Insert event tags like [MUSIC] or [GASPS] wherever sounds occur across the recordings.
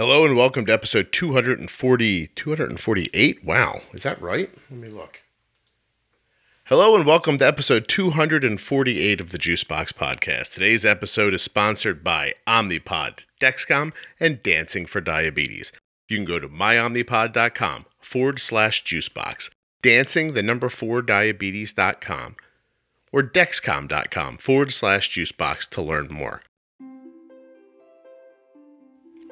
Hello and welcome to episode 240, 248. Wow, is that right? Let me look. Hello and welcome to episode 248 of the Juicebox Podcast. Today's episode is sponsored by Omnipod, Dexcom, and Dancing for Diabetes. You can go to myomnipod.com forward slash juicebox, dancing the number four diabetes.com, or dexcom.com forward slash juicebox to learn more.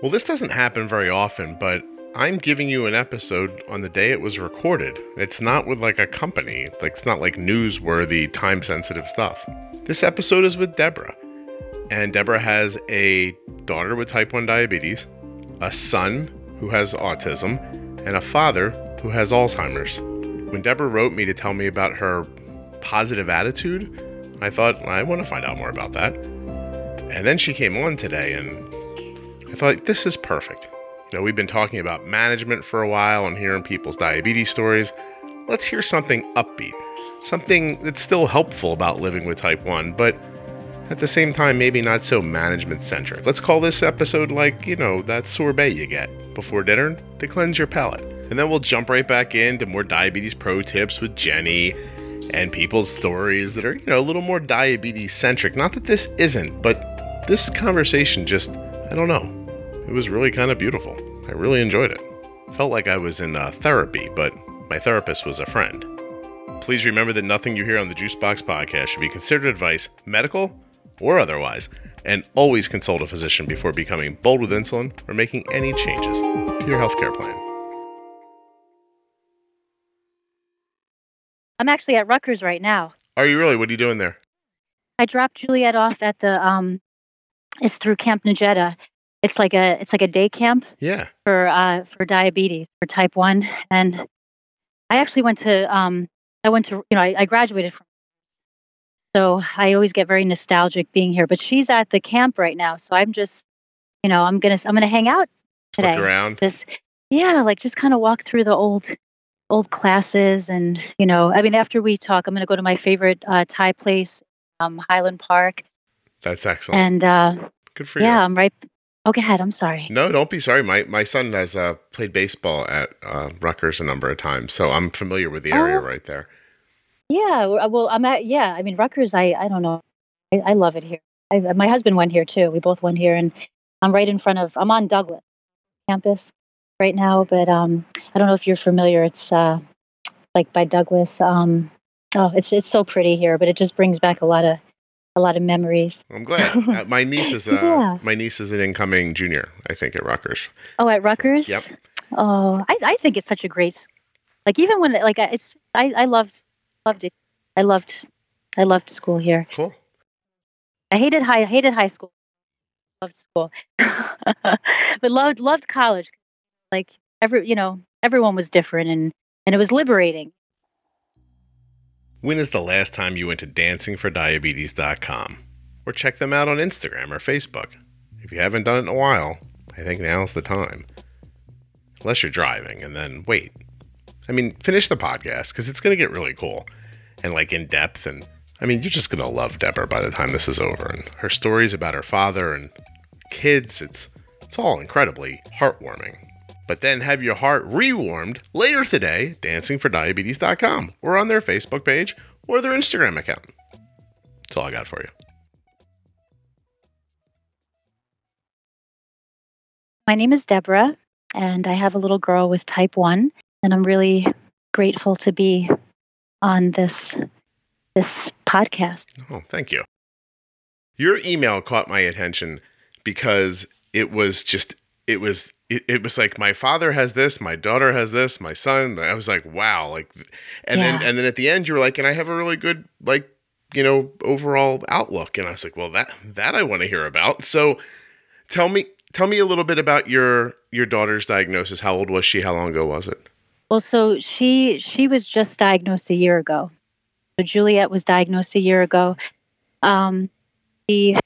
Well, this doesn't happen very often, but I'm giving you an episode on the day it was recorded. It's not with like a company, like it's not like newsworthy, time sensitive stuff. This episode is with Deborah. And Deborah has a daughter with type 1 diabetes, a son who has autism, and a father who has Alzheimer's. When Deborah wrote me to tell me about her positive attitude, I thought, I want to find out more about that. And then she came on today and I thought, this is perfect. You know, we've been talking about management for a while and hearing people's diabetes stories. Let's hear something upbeat, something that's still helpful about living with type 1, but at the same time, maybe not so management centric. Let's call this episode like, you know, that sorbet you get before dinner to cleanse your palate. And then we'll jump right back into more diabetes pro tips with Jenny and people's stories that are, you know, a little more diabetes centric. Not that this isn't, but this conversation just, I don't know, it was really kind of beautiful. I really enjoyed it. Felt like I was in uh, therapy, but my therapist was a friend. Please remember that nothing you hear on the Juicebox podcast should be considered advice, medical or otherwise, and always consult a physician before becoming bold with insulin or making any changes to your healthcare plan. I'm actually at Rutgers right now. Are you really? What are you doing there? I dropped Juliet off at the um it's through Camp Nejeda it's like a it's like a day camp Yeah. for uh for diabetes for type one and i actually went to um i went to you know i, I graduated from so i always get very nostalgic being here but she's at the camp right now so i'm just you know i'm gonna i'm gonna hang out today around. just yeah like just kind of walk through the old old classes and you know i mean after we talk i'm gonna go to my favorite uh thai place um highland park That's excellent. and uh Good for you. yeah i'm right oh go ahead i'm sorry No, don't be sorry. My my son has uh, played baseball at uh, Rutgers a number of times, so I'm familiar with the area Oh. right there. Yeah, well, I'm at yeah. I mean, Rutgers. I I don't know. I, I love it here. I, my husband went here too. We both went here, and I'm right in front of. I'm on Douglass campus right now, but um, I don't know if you're familiar. It's uh, like by Douglass. Um, oh, it's it's so pretty here, but it just brings back a lot of a lot of memories. I'm glad. [LAUGHS] Uh, my niece is uh, Yeah. my niece is an incoming junior, I think, at Rutgers. Oh, at Rutgers. Yep. Oh, I I think it's such a great. Like even when like it's I I loved loved it. I loved I loved school here. Cool. I hated high I hated high school. Loved school. [LAUGHS] but loved loved college. Like every you know, everyone was different and and it was liberating. When is the last time you went to dancingfordiabetes.com? Or check them out on Instagram or Facebook? If you haven't done it in a while, I think now's the time. Unless you're driving, and then wait. I mean, finish the podcast because it's going to get really cool and like in depth. And I mean, you're just going to love Deborah by the time this is over. And her stories about her father and kids, it's, it's all incredibly heartwarming. But then have your heart rewarmed later today, dancingfordiabetes.com, or on their Facebook page or their Instagram account. That's all I got for you. My name is Deborah and I have a little girl with type 1 and I'm really grateful to be on this this podcast. Oh, thank you. Your email caught my attention because it was just it was it, it was like my father has this, my daughter has this, my son. I was like, wow, like, and then and then at the end you were like, and I have a really good like you know overall outlook, and I was like, well that that I want to hear about. So tell me tell me a little bit about your your daughter's diagnosis. How old was she? How long ago was it? Well, so she she was just diagnosed a year ago. So Juliet was diagnosed a year ago. Um, we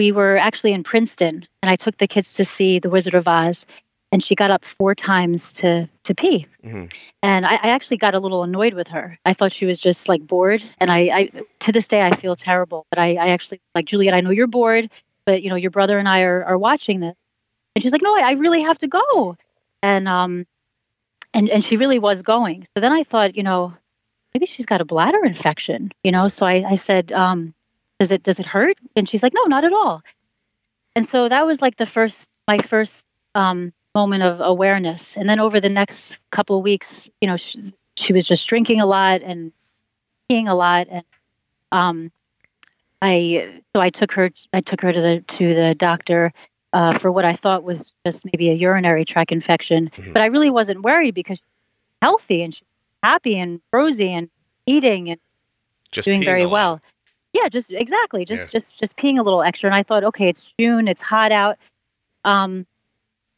we were actually in Princeton, and I took the kids to see The Wizard of Oz, and she got up four times to to pee. hmm And I, I actually got a little annoyed with her. I thought she was just like bored, and I, I to this day I feel terrible. But I, I actually like Juliet. I know you're bored, but you know your brother and I are are watching this. And she's like, no, I, I really have to go. And um, and and she really was going. So then I thought, you know, maybe she's got a bladder infection. You know, so I I said, um, does it does it hurt? And she's like, no, not at all. And so that was like the first my first um, moment of awareness. And then over the next couple of weeks, you know, she, she was just drinking a lot and peeing a lot, and um, I so I took her I took her to the to the doctor uh, for what I thought was just maybe a urinary tract infection, mm-hmm. but I really wasn't worried because she's healthy and she's happy and rosy and eating and just doing very well. Yeah, just exactly, just yeah. just just peeing a little extra. And I thought, okay, it's June, it's hot out. Um,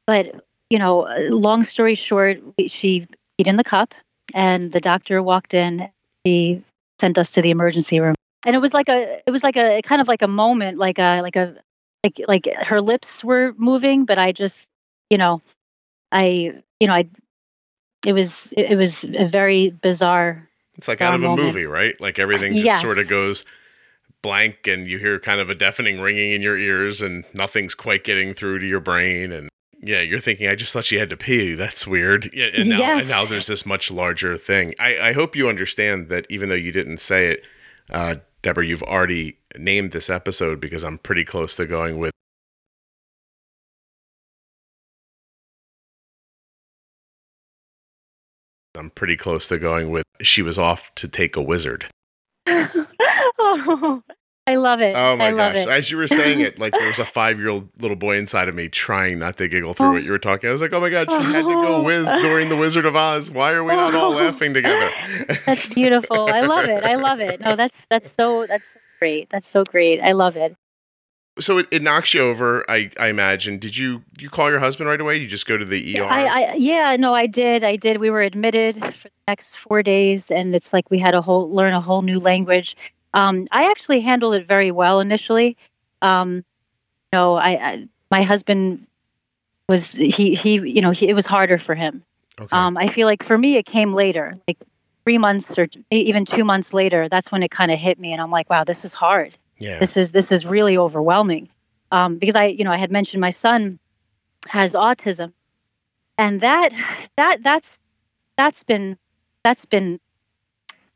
but you know, long story short, she peed in the cup, and the doctor walked in. He sent us to the emergency room and it was like a it was like a kind of like a moment like a like a like like her lips were moving but i just you know i you know i it was it was a very bizarre it's like out of a movie right like everything just yes. sort of goes blank and you hear kind of a deafening ringing in your ears and nothing's quite getting through to your brain and yeah you're thinking i just thought she had to pee that's weird yeah, and now yes. and now there's this much larger thing i i hope you understand that even though you didn't say it uh, Deborah, you've already named this episode because I'm pretty close to going with. I'm pretty close to going with. She was off to take a wizard. [LAUGHS] oh, [LAUGHS] I love it. Oh my gosh. As you were saying it, like there was a [LAUGHS] five year old little boy inside of me trying not to giggle through oh. what you were talking. I was like, oh my God, she had to go oh. [LAUGHS] whiz during The Wizard of Oz. Why are we not all laughing together? that's beautiful. I love it. I love it. No, that's that's so that's so great. That's so great. I love it. So it, it knocks you over, I, I imagine. Did you you call your husband right away? You just go to the ER? I, I yeah, no, I did. I did. We were admitted for the next four days and it's like we had a whole learn a whole new language um, I actually handled it very well initially. Um, you know, I, I, my husband was he he you know he, it was harder for him. Okay. Um, I feel like for me it came later, like three months or even two months later. That's when it kind of hit me, and I'm like, wow, this is hard. Yeah. This is this is really overwhelming. Um, because I you know I had mentioned my son has autism, and that that that's that's been that's been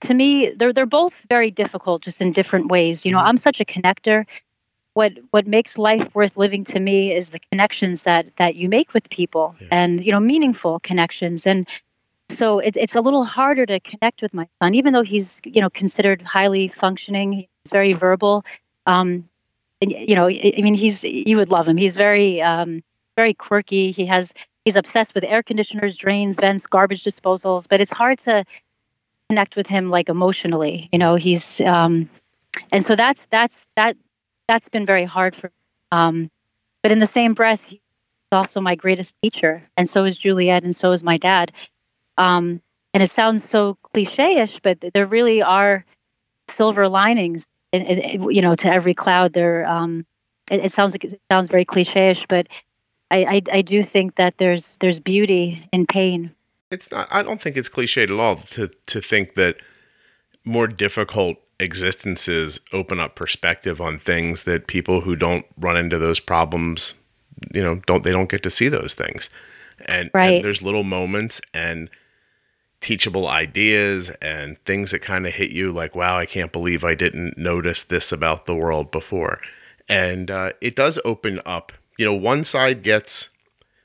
to me they're they're both very difficult just in different ways. You know mm-hmm. i'm such a connector. What what makes life worth living to me is the connections that that you make with people yeah. and you know meaningful connections. And so it, it's a little harder to connect with my son even though he's you know considered highly functioning he's very verbal. Um and, you know i mean he's you would love him. He's very um very quirky. He has he's obsessed with air conditioners drains vents garbage disposals but it's hard to connect with him like emotionally. You know, he's um, and so that's that's that that's been very hard for. Um, but in the same breath, he's also my greatest teacher, and so is Juliet, and so is my dad. Um, and it sounds so cliche-ish, but there really are silver linings. you know, to every cloud, there. Um, it, it sounds like it sounds very cliche-ish, but I, I, I do think that there's there's beauty in pain it's not i don't think it's cliched at all to to think that more difficult existences open up perspective on things that people who don't run into those problems you know don't they don't get to see those things and, right. and there's little moments and teachable ideas and things that kind of hit you like wow i can't believe i didn't notice this about the world before and uh, it does open up you know one side gets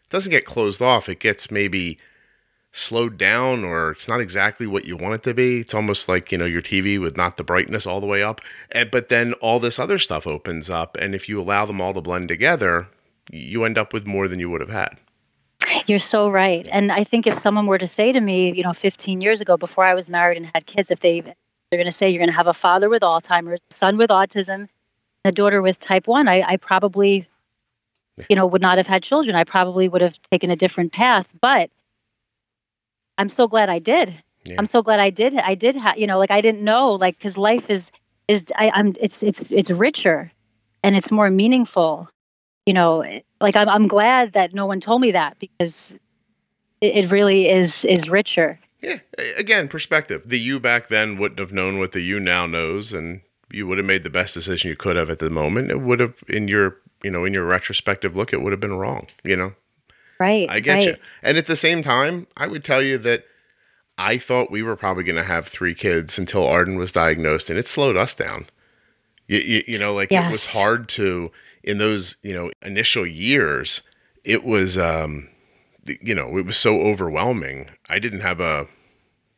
doesn't get closed off it gets maybe slowed down or it's not exactly what you want it to be. It's almost like, you know, your TV with not the brightness all the way up. And, but then all this other stuff opens up. And if you allow them all to blend together, you end up with more than you would have had. You're so right. And I think if someone were to say to me, you know, 15 years ago before I was married and had kids, if they they're going to say you're going to have a father with Alzheimer's, a son with autism, a daughter with type 1, I, I probably you know would not have had children. I probably would have taken a different path, but I'm so glad I did. Yeah. I'm so glad I did. I did have, you know, like I didn't know, like, because life is, is, I, I'm, it's, it's, it's richer and it's more meaningful. You know, like I'm, I'm glad that no one told me that because it, it really is, is richer. Yeah. Again, perspective. The you back then wouldn't have known what the you now knows, and you would have made the best decision you could have at the moment. It would have, in your you know, in your retrospective look, it would have been wrong. You know, Right. I get right. you. And at the same time, I would tell you that I thought we were probably going to have three kids until Arden was diagnosed, and it slowed us down. You, you, you know, like it was hard to in those you know initial years. It was, um, you know, it was so overwhelming. I didn't have a,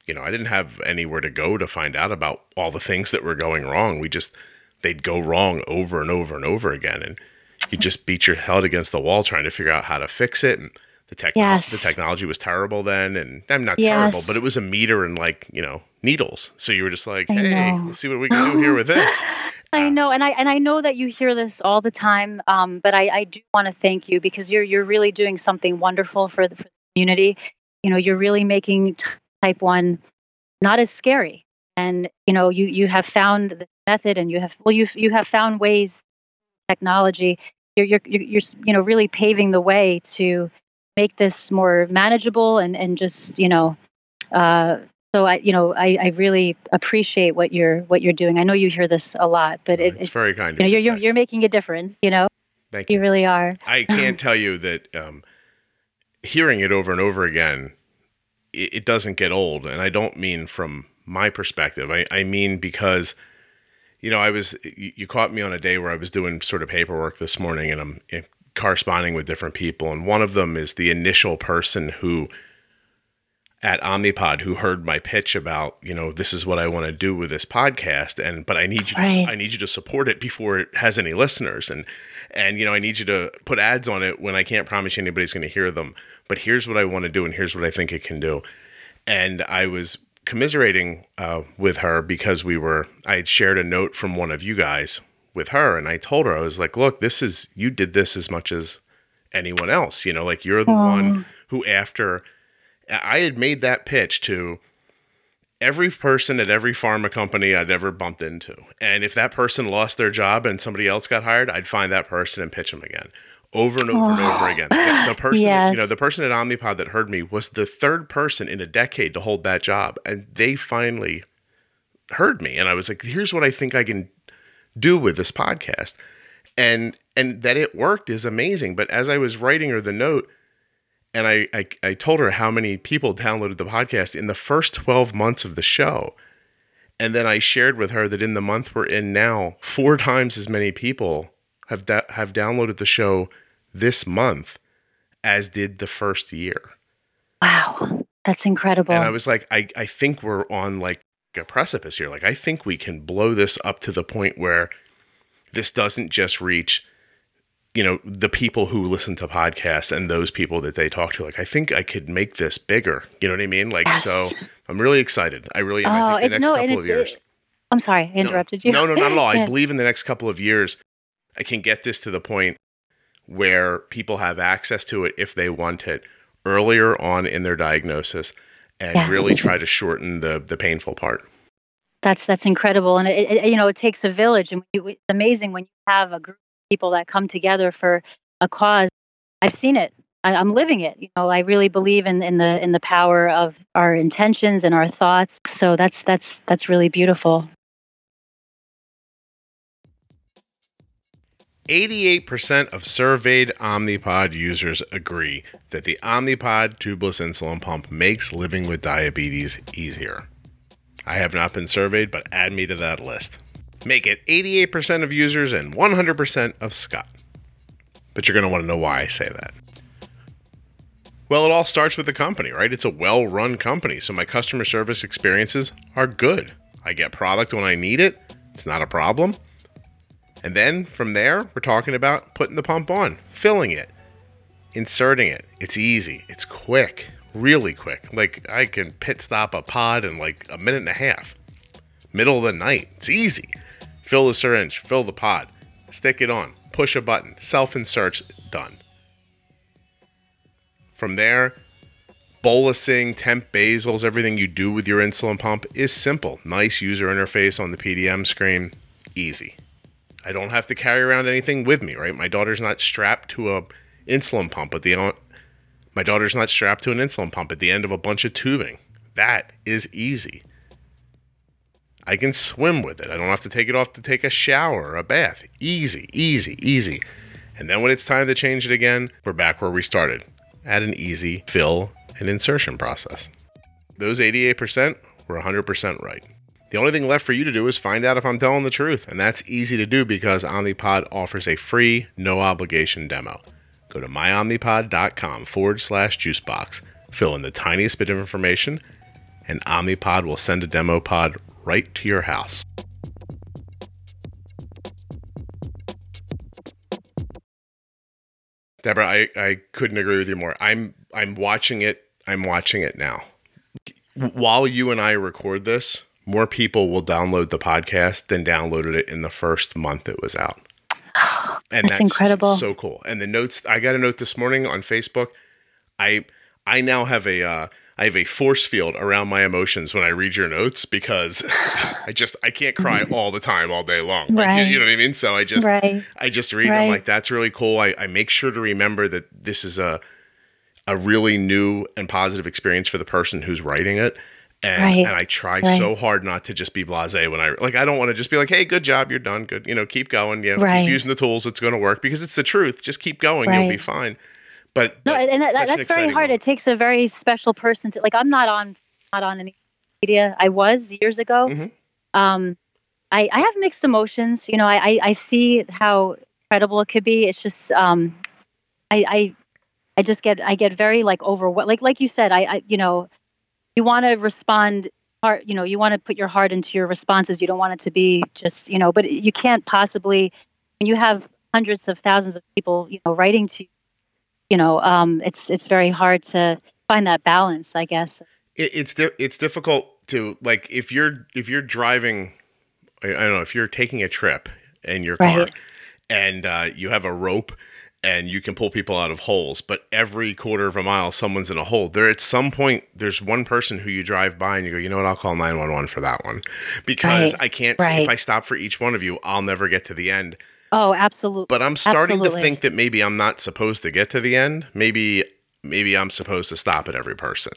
you know, I didn't have anywhere to go to find out about all the things that were going wrong. We just they'd go wrong over and over and over again, and you just beat your head against the wall trying to figure out how to fix it. And the tech, Yes. the technology was terrible then, and I'm not Yes. terrible, but it was a meter and like you know needles. So you were just like, I hey, let's see what we can do here with [LAUGHS] this. I know, and I and I know that you hear this all the time. Um, but I, I do want to thank you because you're you're really doing something wonderful for the, for the community. You know, you're really making type one not as scary, and you know, you you have found the method, and you have well, you you have found ways, technology. You're you're you're, you're know really paving the way to make this more manageable and and just you know. Uh, so I, you know, I, I really appreciate what you're what you're doing. I know you hear this a lot, but it, it's it, very kind. You know, you're, you you're you're making a difference. You know, Thank you. you really are. I [CLEARS THROAT] can't tell you that um, hearing it over and over again, it, it doesn't get old. And I don't mean from my perspective. I, I mean because, you know, I was, you, caught me on a day where I was doing sort of paperwork this morning and I'm eh, corresponding with different people. And one of them is the initial person who, at Omnipod who heard my pitch about, you know, this is what I want to do with this podcast and but I need you to Right. I need you to support it before it has any listeners and and you know, I need you to put ads on it when I can't promise you anybody's going to hear them. But here's what I want to do and here's what I think it can do. And I was commiserating uh, with her because we were I had shared a note from one of you guys with her and I told her I was like, "Look, this is you did this as much as anyone else, you know, like you're the one who after I had made that pitch to every person at every pharma company I'd ever bumped into. And if that person lost their job and somebody else got hired, I'd find that person and pitch them again. Over and over and over again. The, the [LAUGHS] person, Yes. you know, the person at Omnipod that heard me was the third person in a decade to hold that job. And they finally heard me. And I was like, here's what I think I can do with this podcast. And and that it worked is amazing. But as I was writing her the note, and I, I I told her how many people downloaded the podcast in the first 12 months of the show. And then I shared with her that in the month we're in now, four times as many people have da- have downloaded the show this month as did the first year. Wow, that's incredible. And I was like, I, I think we're on like a precipice here. Like, I think we can blow this up to the point where this doesn't just reach, you know, the people who listen to podcasts and those people that they talk to. Like, I think I could make this bigger. You know what I mean? Like, Yes. so I'm really excited. I really am. I Oh, think the next no, couple of years. I'm sorry, I interrupted you. No, no, not at all. I [LAUGHS] believe in the next couple of years, I can get this to the point where people have access to it if they want it earlier on in their diagnosis and Yes. really try to shorten the the painful part. That's that's incredible, and it, it, you know it takes a village, and it's amazing when you have a group of people that come together for a cause. I've seen it. I, I'm living it. You know, I really believe in, in the in the power of our intentions and our thoughts. So that's that's that's really beautiful. 88% of surveyed Omnipod users agree that the Omnipod tubeless insulin pump makes living with diabetes easier. I have not been surveyed, but add me to that list. Make it 88% of users and 100% of Scott. But you're going to want to know why I say that. Well, it all starts with the company, right? It's a well run company, so my customer service experiences are good. I get product when I need it, it's not a problem. And then from there, we're talking about putting the pump on, filling it, inserting it. It's easy, it's quick, really quick. Like I can pit stop a pod in like a minute and a half. Middle of the night, it's easy. Fill the syringe, fill the pod, stick it on, push a button, self inserts, done. From there, bolusing, temp basals, everything you do with your insulin pump is simple. Nice user interface on the PDM screen, easy. I don't have to carry around anything with me, right? My daughter's not strapped to a insulin pump at the. My daughter's not strapped to an insulin pump at the end of a bunch of tubing. That is easy. I can swim with it. I don't have to take it off to take a shower or a bath. Easy, easy, easy. And then when it's time to change it again, we're back where we started at an easy fill and insertion process. Those 88% were 100% right. The only thing left for you to do is find out if I'm telling the truth, and that's easy to do because Omnipod offers a free, no obligation demo. Go to myomnipod.com forward slash juicebox, fill in the tiniest bit of information, and Omnipod will send a demo pod right to your house. Deborah, I, I couldn't agree with you more. I'm I'm watching it. I'm watching it now. While you and I record this, more people will download the podcast than downloaded it in the first month it was out. [GASPS] And that's, that's incredible. So cool. And the notes I got a note this morning on Facebook. I I now have a uh, I have a force field around my emotions when I read your notes because [LAUGHS] I just I can't cry [LAUGHS] all the time all day long. Like, right. you, you, know what I mean? So I just right. I just read right. them like that's really cool. I, I make sure to remember that this is a a really new and positive experience for the person who's writing it. And, right. and I try right. so hard not to just be blasé when I like I don't want to just be like, hey, good job, you're done, good, you know, keep going, you know, keep using the tools, it's going to work because it's the truth. Just keep going, you'll be fine. But, no, but and that, that's very hard. It takes a very special person to like. I'm not on not on any media. I was years ago. Mm-hmm. Um, I I have mixed emotions. You know, I, I, I see how incredible it could be. It's just um, I I I just get I get very like overwhelmed. Like like you said, I, I you know, you want to respond heart. You know, you want to put your heart into your responses. You don't want it to be just you know, but you can't possibly when you have hundreds of thousands of people you know writing to you you know, um, it's it's very hard to find that balance, I guess. It, it's di- it's difficult to like if you're if you're driving, I, I, don't know if you're taking a trip in your car right. and uh, you have a rope and you can pull people out of holes, but every quarter of a mile someone's in a hole. There at some point there's one person who you drive by and you go, you know what, I'll call 911 for that one. Because right. I can't right. if I stop for each one of you, I'll never get to the end. Oh, absolutely. But I'm starting absolutely. to think that maybe I'm not supposed to get to the end. Maybe maybe I'm supposed to stop at every person.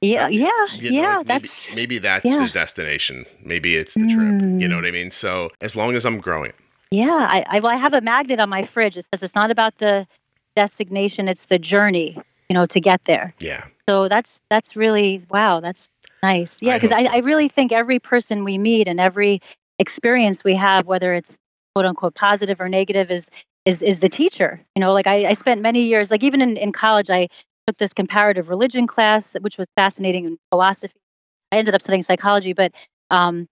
Yeah, yeah, you know, yeah. Maybe, that's maybe that's yeah. the destination. Maybe it's the mm. trip. You know mm. what I mean? So as long as I'm growing. Yeah, I, I, well, I have a magnet on my fridge. It says it's not about the destination; it's the journey. You know, to get there. Yeah. So that's that's really wow. That's nice. Yeah, because I, so. I, I really think every person we meet and every experience we have, whether it's quote unquote positive or negative is is is the teacher. You know, like I, I spent many years, like even in, in college, I took this comparative religion class, which was fascinating in philosophy. I ended up studying psychology, but um,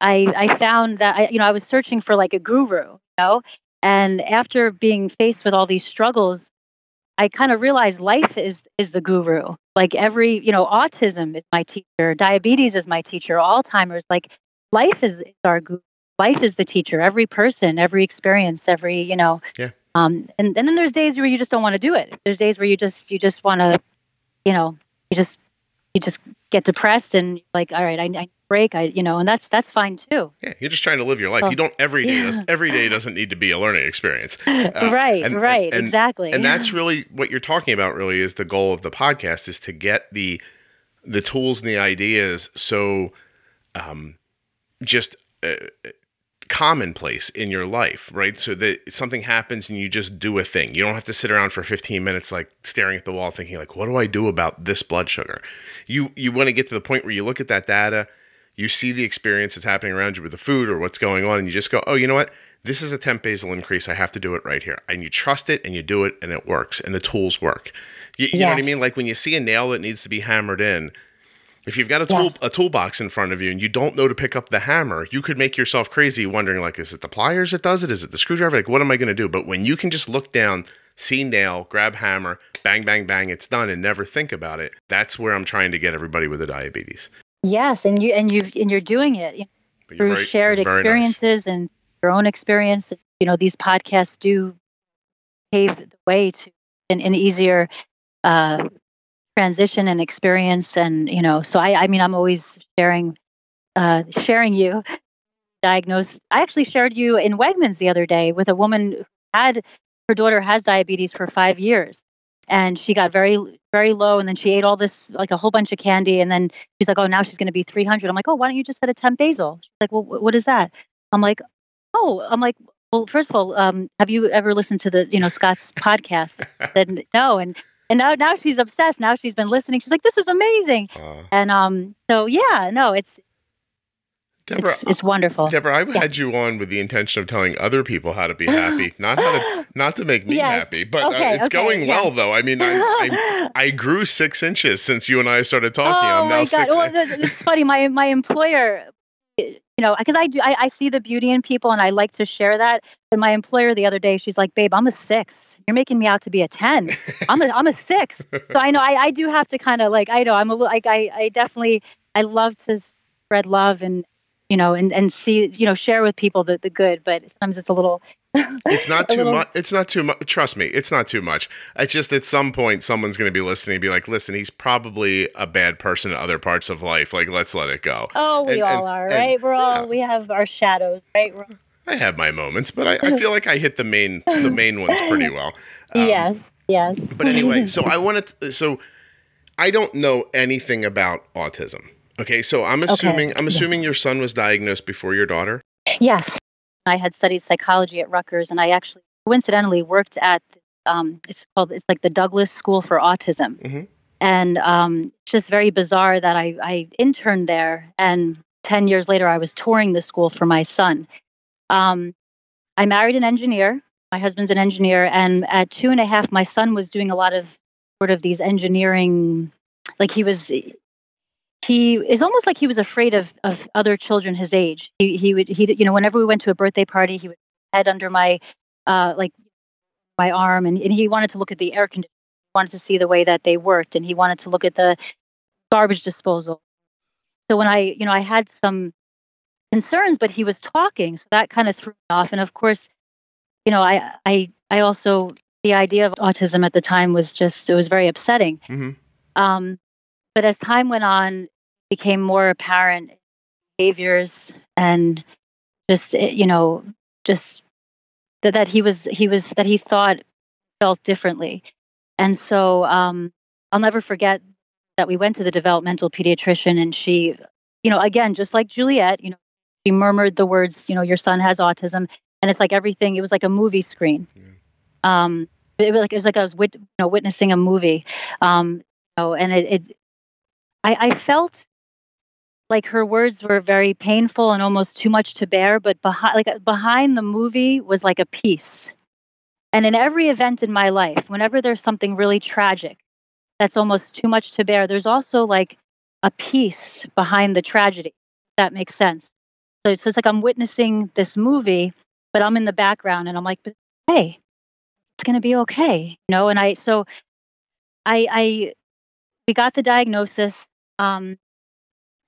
I I found that I you know I was searching for like a guru, you know, and after being faced with all these struggles, I kind of realized life is is the guru. Like every you know, autism is my teacher, diabetes is my teacher, Alzheimer's. Like life is, is our guru life is the teacher. Every person, every experience, every you know. Yeah. Um, and, and then there's days where you just don't want to do it. There's days where you just you just want to, you know, you just you just get depressed and like, all right, I, I break. I you know, and that's that's fine too. Yeah, you're just trying to live your life. So, you don't every day. Yeah. Every day [LAUGHS] doesn't need to be a learning experience. [LAUGHS] Uh, right. And, right. And, exactly. And that's really what you're talking about. Really, is the goal of the podcast is to get the the tools and the ideas so um, just uh, commonplace in your life, right? So that something happens and you just do a thing. You don't have to sit around for 15 minutes like staring at the wall thinking like what do I do about this blood sugar? You you want to get to the point where you look at that data, you see the experience that's happening around you with the food or what's going on and you just go, "Oh, you know what? This is a temp basal increase. I have to do it right here." And you trust it and you do it and it works and the tools work. You, you know what I mean? Like when you see a nail that needs to be hammered in, if you've got a tool a toolbox in front of you and you don't know to pick up the hammer, you could make yourself crazy wondering like, is it the pliers that does it? Is it the screwdriver? Like, what am I going to do? But when you can just look down, see nail, grab hammer, bang, bang, bang, it's done, and never think about it. That's where I'm trying to get everybody with the diabetes. Yes, and you and you and you're doing it you know, through very, shared experiences nice. and your own experience. You know, these podcasts do pave the way to an, an easier uh, transition and experience and you know so i i mean i'm always sharing uh sharing you [LAUGHS] diagnosed i actually shared you in wegmans the other day with a woman who had her daughter has diabetes for five years. And she got very very low and then she ate all this like a whole bunch of candy and then she's like oh now she's going to be 300 i'm like oh why don't you just set a temp basal? She's like well what is that? I'm like oh i'm like well, first of all, um, have you ever listened to the you know Scott's [LAUGHS] podcast? Then no, and and now now she's obsessed. Now she's been listening. She's like, this is amazing. Uh, and um, so yeah, no, it's Deborah, it's, it's, wonderful. Deborah, I yeah. had you on with the intention of telling other people how to be happy, [GASPS] not how to, not to make me yes. happy. But uh, okay, uh, it's okay, going yeah. well, though. I mean, I, I, [LAUGHS] I, grew six inches since you and I started talking. Oh I'm now my six. God. Well, [LAUGHS] it's funny. My my employer, you know, because I do, I, I see the beauty in people, and I like to share that. And my employer the other day, she's like, "Babe, I'm a six. You're making me out to be a ten. I'm a I'm a six. So I know I, I do have to kind of like I know I'm a little like I I definitely I love to spread love and you know, and, and see, you know, share with people the, the good, but sometimes it's a little. [LAUGHS] it's not too much. It's not too much. Trust me, it's not too much. It's just at some point someone's going to be listening and be like, listen, he's probably a bad person in other parts of life. Like, let's let it go. Oh, we and, all and, are, right? We're all, yeah. we have our shadows, right? We're... I have my moments, but I, I, [LAUGHS] feel like I hit the main, the main ones pretty well. Um, yes, yes. But anyway, so [LAUGHS] I wanted, to, so I don't know anything about autism. Okay, so I'm assuming okay. I'm assuming your son was diagnosed before your daughter. Yes, I had studied psychology at Rutgers, and I actually coincidentally worked at um, it's called it's like the Douglass School for Autism, mm-hmm. and um, it's just very bizarre that I I interned there, and ten years later I was touring the school for my son. Um, I married an engineer. My husband's an engineer, and at two and a half, my son was doing a lot of sort of these engineering, like he was he is almost like he was afraid of of other children his age. He he would he you know whenever we went to a birthday party, he would head under my uh like my arm and, and he wanted to look at the air conditioner. wanted to see the way that they worked and he wanted to look at the garbage disposal. So when I you know I had some concerns, but he was talking, so that kind of threw me off. And of course, you know I I I also the idea of autism at the time was just it was very upsetting. Mm-hmm. Um, but as time went on, became more apparent behaviors and just eh, you know just that, that he was he was that he thought felt differently and so um i'll never forget that we went to the developmental pediatrician and she you know again just like juliet you know she murmured the words you know your son has autism and it's like everything it was like a movie screen. Yeah. um it was like it was like i was wit- you know witnessing a movie. Um you know and it, it I, I felt like her words were very painful and almost too much to bear but behind like behind the movie was like a peace. And in every event in my life whenever there's something really tragic that's almost too much to bear there's also like a peace behind the tragedy that makes sense so, so it's like i'm witnessing this movie but i'm in the background and i'm like hey it's going to be okay you know and i so i i we got the diagnosis um,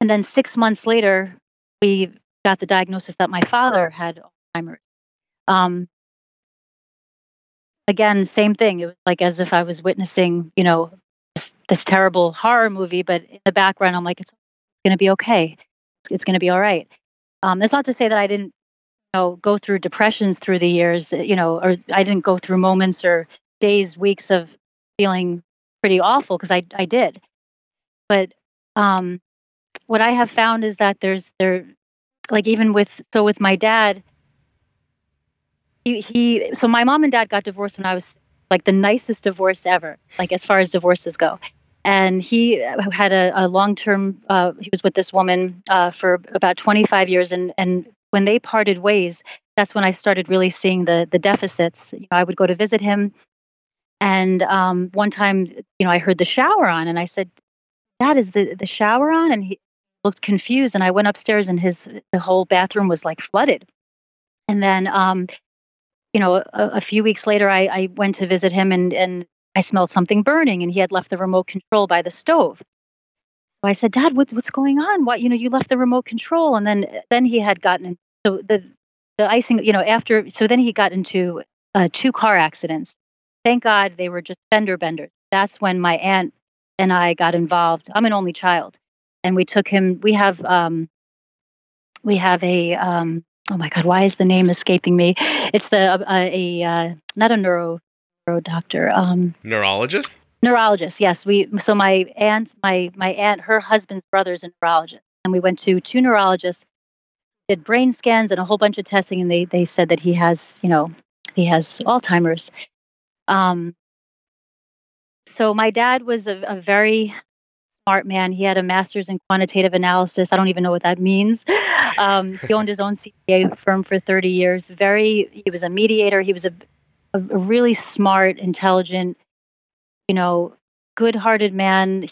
and then six months later, we got the diagnosis that my father had Alzheimer's. Um, again, same thing. It was like as if I was witnessing, you know, this, this terrible horror movie, but in the background, I'm like, it's going to be okay. It's, it's going to be all right. Um, that's not to say that I didn't, you know, go through depressions through the years, you know, or I didn't go through moments or days, weeks of feeling pretty awful because I I did. But um, what I have found is that there's there, like even with so with my dad, he he so my mom and dad got divorced when I was like the nicest divorce ever, like as far as divorces go. And he had a, a long term. Uh, he was with this woman uh, for about 25 years, and and when they parted ways, that's when I started really seeing the the deficits. You know, I would go to visit him, and um, one time, you know, I heard the shower on, and I said, "That is the, the shower on? And he looked confused. And I went upstairs and his the whole bathroom was like flooded. And then, um, you know, a, a few weeks later, I, I went to visit him and, and I smelled something burning and he had left the remote control by the stove. So I said, Dad, what's what's going on? What you know, you left the remote control, and then then he had gotten so the the icing, you know, after so then he got into uh, two car accidents. Thank God they were just fender benders. That's when my aunt and I got involved. I'm an only child, and we took him. We have um, we have a um, oh my god, why is the name escaping me? It's the uh, a uh, not a neuro neuro doctor. Um, neurologist. Neurologist. Yes, we. So my aunt, my my aunt, her husband's brother is a neurologist, and we went to two neurologists. did brain scans and a whole bunch of testing, and they they said that he has, you know, he has Alzheimer's. Um, so my dad was a, a very smart man. He had a master's in quantitative analysis. I don't even know what that means. [LAUGHS] Um, he owned his own CPA firm for 30 years. Very, he was a mediator. He was a, a, really smart, intelligent, you know, good-hearted man.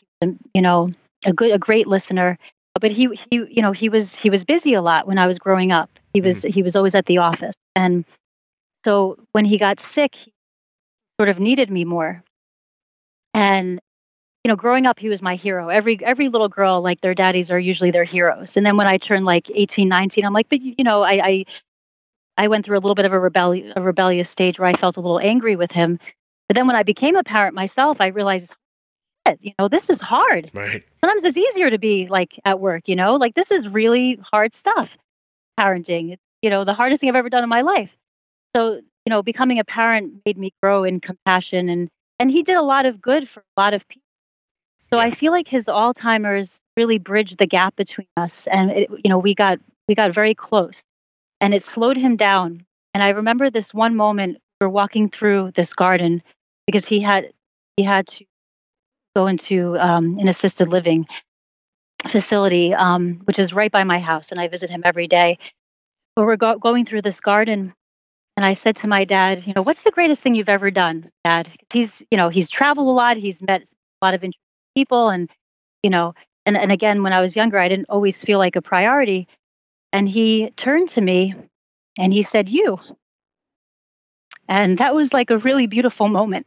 You know, a good, a great listener. But he, he, you know, he was he was busy a lot when I was growing up. He was mm-hmm. he was always at the office, and so when he got sick, he sort of needed me more. And you know, growing up, he was my hero. Every every little girl, like their daddies, are usually their heroes. And then when I turned like 18, 19, I'm like, but you know, I I, I went through a little bit of a rebellious a rebellious stage where I felt a little angry with him. But then when I became a parent myself, I realized, you know, this is hard. Right. Sometimes it's easier to be like at work. You know, like this is really hard stuff. Parenting, it's you know the hardest thing I've ever done in my life. So you know, becoming a parent made me grow in compassion and and he did a lot of good for a lot of people so I feel like his Alzheimer's really bridged the gap between us, and it, you know we got we got very close, and it slowed him down. And I remember this one moment we were walking through this garden because he had he had to go into um, an assisted living facility, um, which is right by my house, and I visit him every day. But we're go- going through this garden, and I said to my dad, you know, what's the greatest thing you've ever done, Dad? He's, you know, he's traveled a lot, he's met a lot of interesting people and you know and and again when i was younger i didn't always feel like a priority and he turned to me and he said you and that was like a really beautiful moment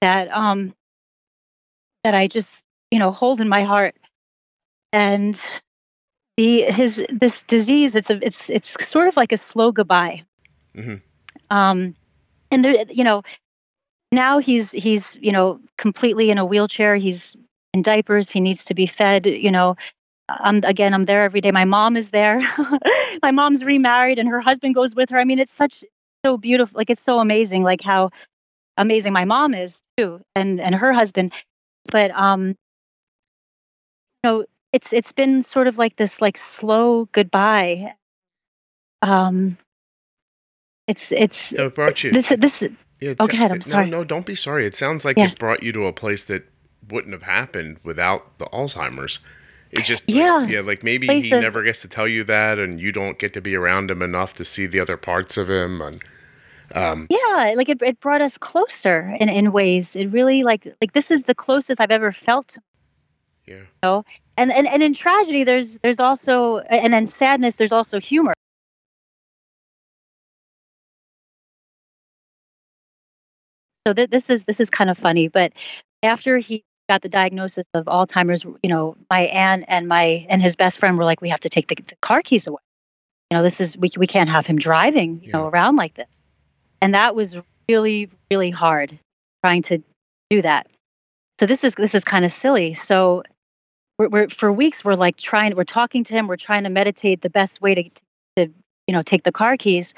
that um that i just you know hold in my heart and the his this disease it's a it's it's sort of like a slow goodbye mm-hmm. um and there you know now he's he's you know completely in a wheelchair he's in diapers. He needs to be fed. You know, I'm again, I'm there every day. My mom is there. [LAUGHS] my mom's remarried, and her husband goes with her. I mean, it's such so beautiful. Like it's so amazing. Like how amazing my mom is too, and and her husband. But um, you know, it's it's been sort of like this like slow goodbye. Um, it's it's. It brought you. This this. Yeah, oh, ahead. I'm sorry. No, no, don't be sorry. It sounds like yeah. it brought you to a place that wouldn't have happened without the Alzheimer's. It just yeah, like, yeah, like maybe he never gets to tell you that, and you don't get to be around him enough to see the other parts of him. And um, yeah, like it, it brought us closer in in ways. It really like like this is the closest I've ever felt. Yeah. You know? And and and in tragedy, there's there's also and in sadness, there's also humor. So th- this is this is kind of funny, but after he got the diagnosis of Alzheimer's, you know, my aunt and my and his best friend were like, we have to take the, the car keys away. You know, this is we we can't have him driving, you yeah. know, around like this. And that was really really hard trying to do that. So this is this is kind of silly. So we're, we're for weeks we're like trying we're talking to him, we're trying to meditate the best way to to you know take the car keys.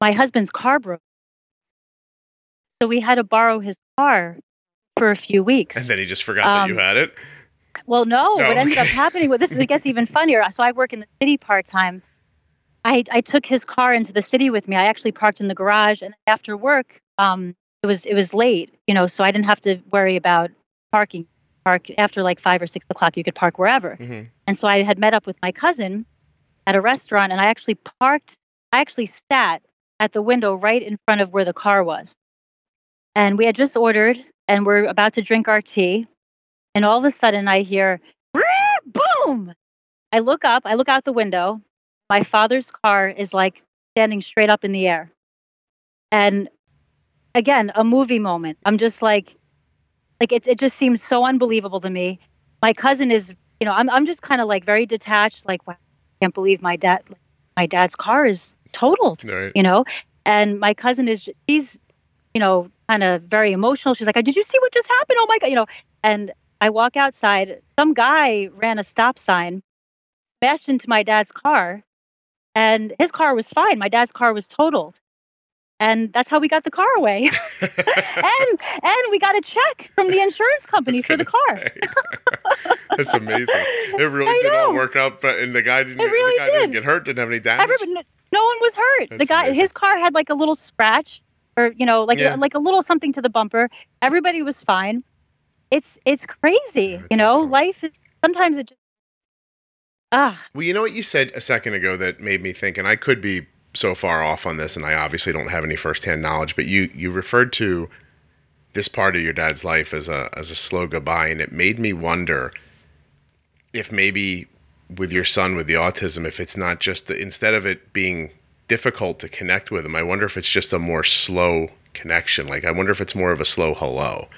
My husband's car broke. So we had to borrow his car for a few weeks. And then he just forgot um, that you um, had it. Well, no. what ended up [LAUGHS] happening with this is it gets even funnier. So I work in the city part time. I I took his car into the city with me. I actually parked in the garage, and after work, um, it was it was late, you know, so I didn't have to worry about parking. Park after like five or six o'clock, you could park wherever. Mm-hmm. And so I had met up with my cousin at a restaurant, and I actually parked. I actually sat at the window right in front of where the car was. And we had just ordered and we're about to drink our tea. And all of a sudden, I hear boom. I look up, I look out the window. My father's car is like standing straight up in the air. And again, a movie moment. I'm just like, like it, it just seems so unbelievable to me. My cousin is, you know, I'm, I'm just kind of like very detached, like, wow, I can't believe my dad, my dad's car is totaled, right. you know? And my cousin is, she's, you know, kind of very emotional. She's like, "Did you see what just happened? Oh my god!" You know. And I walk outside. Some guy ran a stop sign, smashed into my dad's car, and his car was fine. My dad's car was totaled. and that's how we got the car away. [LAUGHS] and and we got a check from the insurance company for the car. [LAUGHS] that's amazing. It [LAUGHS] really I did know. all work out, but and the guy didn't. Really the guy did. not get hurt. Didn't have any damage. Everybody, no one was hurt. That's the guy, amazing. his car had like a little scratch, or you know, like yeah. like a little something to the bumper. Everybody was fine. It's it's crazy, yeah, you know. Awesome. Life is sometimes it just ah. Well, you know what you said a second ago that made me think, and I could be so far off on this, and I obviously don't have any firsthand knowledge, but you you referred to this part of your dad's life as a as a slow goodbye, and it made me wonder if maybe with your son with the autism, if it's not just the instead of it being difficult to connect with him, I wonder if it's just a more slow connection. Like I wonder if it's more of a slow hello.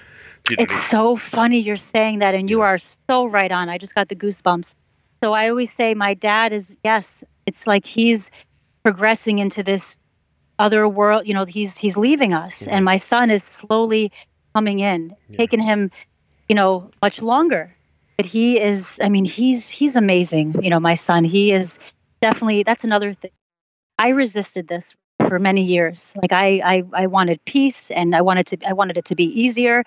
You know it's I mean? so funny you're saying that, and you yeah. are so right on. I just got the goosebumps. So I always say my dad is yes. It's like he's progressing into this other world. You know, he's he's leaving us, mm-hmm. and my son is slowly coming in, yeah. taking him, you know, much longer. But he is. I mean, he's he's amazing. You know, my son. He is definitely. That's another thing. I resisted this for many years. Like I, I, I wanted peace, and I wanted to. I wanted it to be easier,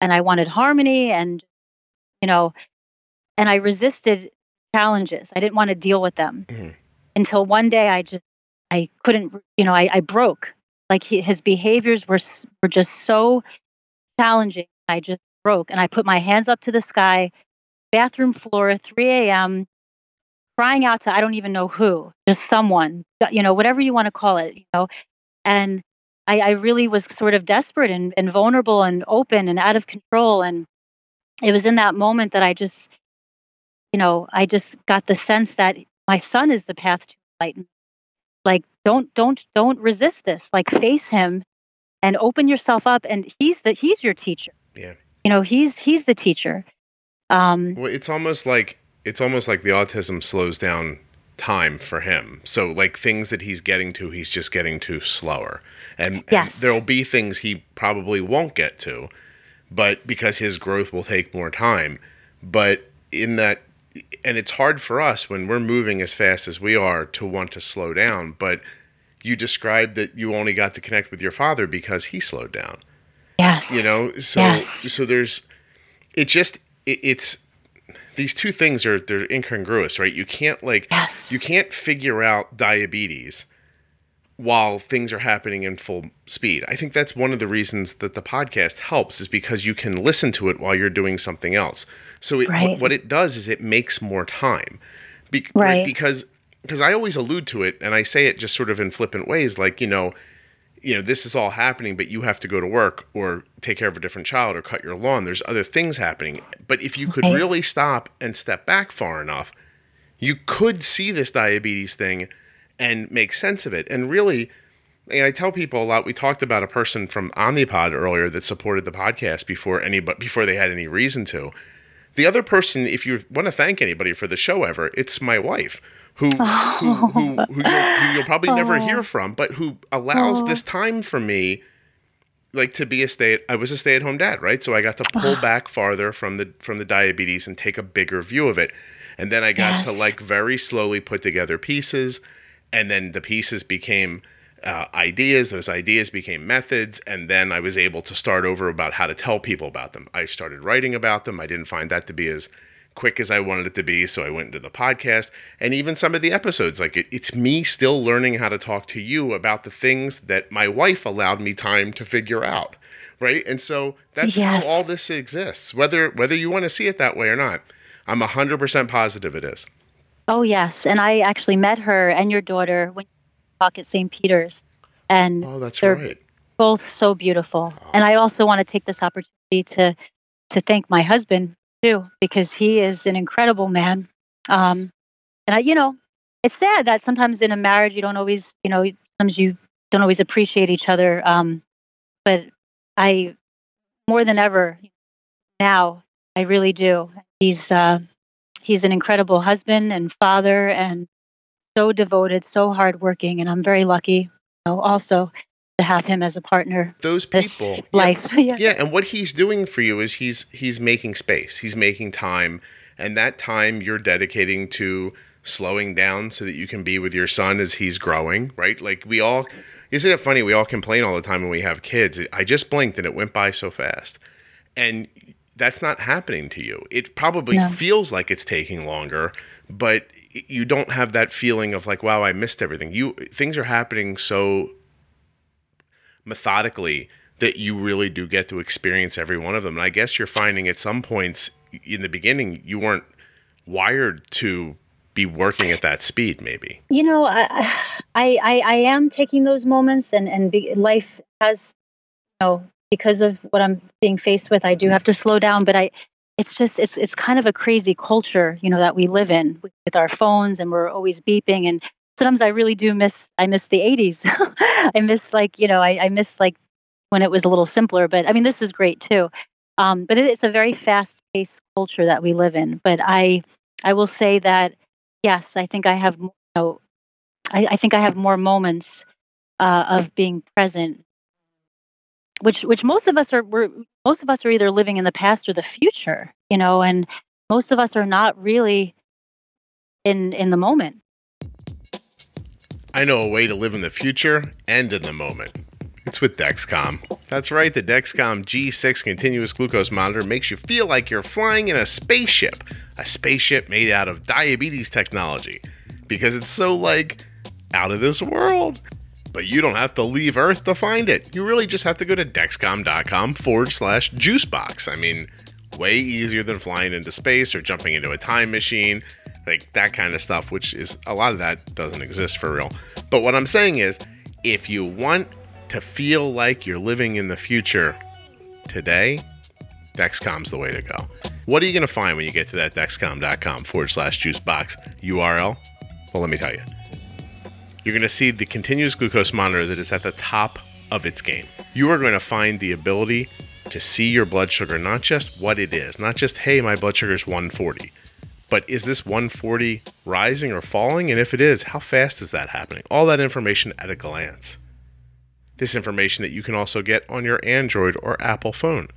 and I wanted harmony, and you know, and I resisted challenges. I didn't want to deal with them mm-hmm. until one day I just I couldn't, you know, I, I broke. Like he, his behaviors were were just so challenging. I just broke, and I put my hands up to the sky, bathroom floor, 3 a.m., crying out to I don't even know who, just someone, you know, whatever you want to call it, you know. And I, I really was sort of desperate and, and vulnerable and open and out of control. And it was in that moment that I just, you know, I just got the sense that my son is the path to enlightenment like don't don't don't resist this like face him and open yourself up and he's the he's your teacher yeah you know he's he's the teacher um well it's almost like it's almost like the autism slows down time for him so like things that he's getting to he's just getting to slower and, yes. and there'll be things he probably won't get to but because his growth will take more time but in that and it's hard for us when we're moving as fast as we are to want to slow down. But you described that you only got to connect with your father because he slowed down. Yeah. You know, so yes. so there's it just it, it's these two things are they're incongruous, right? You can't like yes. you can't figure out diabetes while things are happening in full speed. I think that's one of the reasons that the podcast helps is because you can listen to it while you're doing something else. So it, right. what, it does is it makes more time. Be- right. Because because I always allude to it and I say it just sort of in flippant ways like, you know, you know, this is all happening but you have to go to work or take care of a different child or cut your lawn. There's other things happening. But if you could really stop and step back far enough, you could see this diabetes thing and make sense of it. And really, and I tell people a lot. We talked about a person from Omnipod earlier that supported the podcast before any but before they had any reason to. The other person, if you want to thank anybody for the show ever, it's my wife, who who, who, [LAUGHS] who, you'll, who you'll probably never hear from, but who allows this time for me, like to be a stay. I was a stay at home dad, right? So I got to pull back farther from the from the diabetes and take a bigger view of it, and then I got yes. to like very slowly put together pieces and then the pieces became uh, ideas those ideas became methods and then i was able to start over about how to tell people about them i started writing about them i didn't find that to be as quick as i wanted it to be so i went into the podcast and even some of the episodes like it, it's me still learning how to talk to you about the things that my wife allowed me time to figure out right and so that's yes. how all this exists whether whether you want to see it that way or not i'm 100% positive it is Oh yes, and I actually met her and your daughter when you talk at St. Peter's, and oh, that's they're right. both so beautiful. Oh. And I also want to take this opportunity to to thank my husband too, because he is an incredible man. Um, and I, you know, it's sad that sometimes in a marriage you don't always, you know, sometimes you don't always appreciate each other. Um, but I, more than ever now, I really do. He's uh, he's an incredible husband and father and so devoted, so hardworking, and I'm very lucky, you know, also to have him as a partner. Those people, [LAUGHS] life, yeah, yeah. yeah. And what he's doing for you is he's he's making space, he's making time, and that time you're dedicating to slowing down so that you can be with your son as he's growing, right? Like we all isn't it funny we all complain all the time when we have kids. I just blinked and it went by so fast. And that's not happening to you. It probably No. feels like it's taking longer, but you don't have that feeling of like wow, I missed everything. You things are happening so methodically that you really do get to experience every one of them. And I guess you're finding at some points in the beginning you weren't wired to be working at that speed maybe. you know I, I i am taking those moments and and be, life has you know because of what i'm being faced with i do have to slow down but i it's just it's it's kind of a crazy culture you know that we live in with, with our phones and we're always beeping and sometimes i really do miss i miss the 80s [LAUGHS] i miss like you know I, I miss like when it was a little simpler but i mean this is great too um, but it, it's a very fast paced culture that we live in but i i will say that yes i think i have you know I, I think I have more moments uh, of being present, which which most of us are. We're, most of us are either living in the past or the future, you know, and most of us are not really in in the moment. I know a way to live in the future and in the moment. It's with Dexcom. That's right, the Dexcom G6 continuous glucose monitor makes you feel like you're flying in a spaceship, a spaceship made out of diabetes technology, because it's so like out of this world. But you don't have to leave Earth to find it. You really just have to go to dexcom.com forward slash juicebox. I mean, way easier than flying into space or jumping into a time machine, like that kind of stuff, which is a lot of that doesn't exist for real. But what I'm saying is, if you want to feel like you're living in the future today, Dexcom's the way to go. What are you going to find when you get to that dexcom.com forward slash juicebox URL? Well, let me tell you. You're going to see the continuous glucose monitor that is at the top of its game. You are going to find the ability to see your blood sugar, not just what it is, not just, hey, my blood sugar is 140, but is this 140 rising or falling? And if it is, how fast is that happening? All that information at a glance. This information that you can also get on your Android or Apple phone.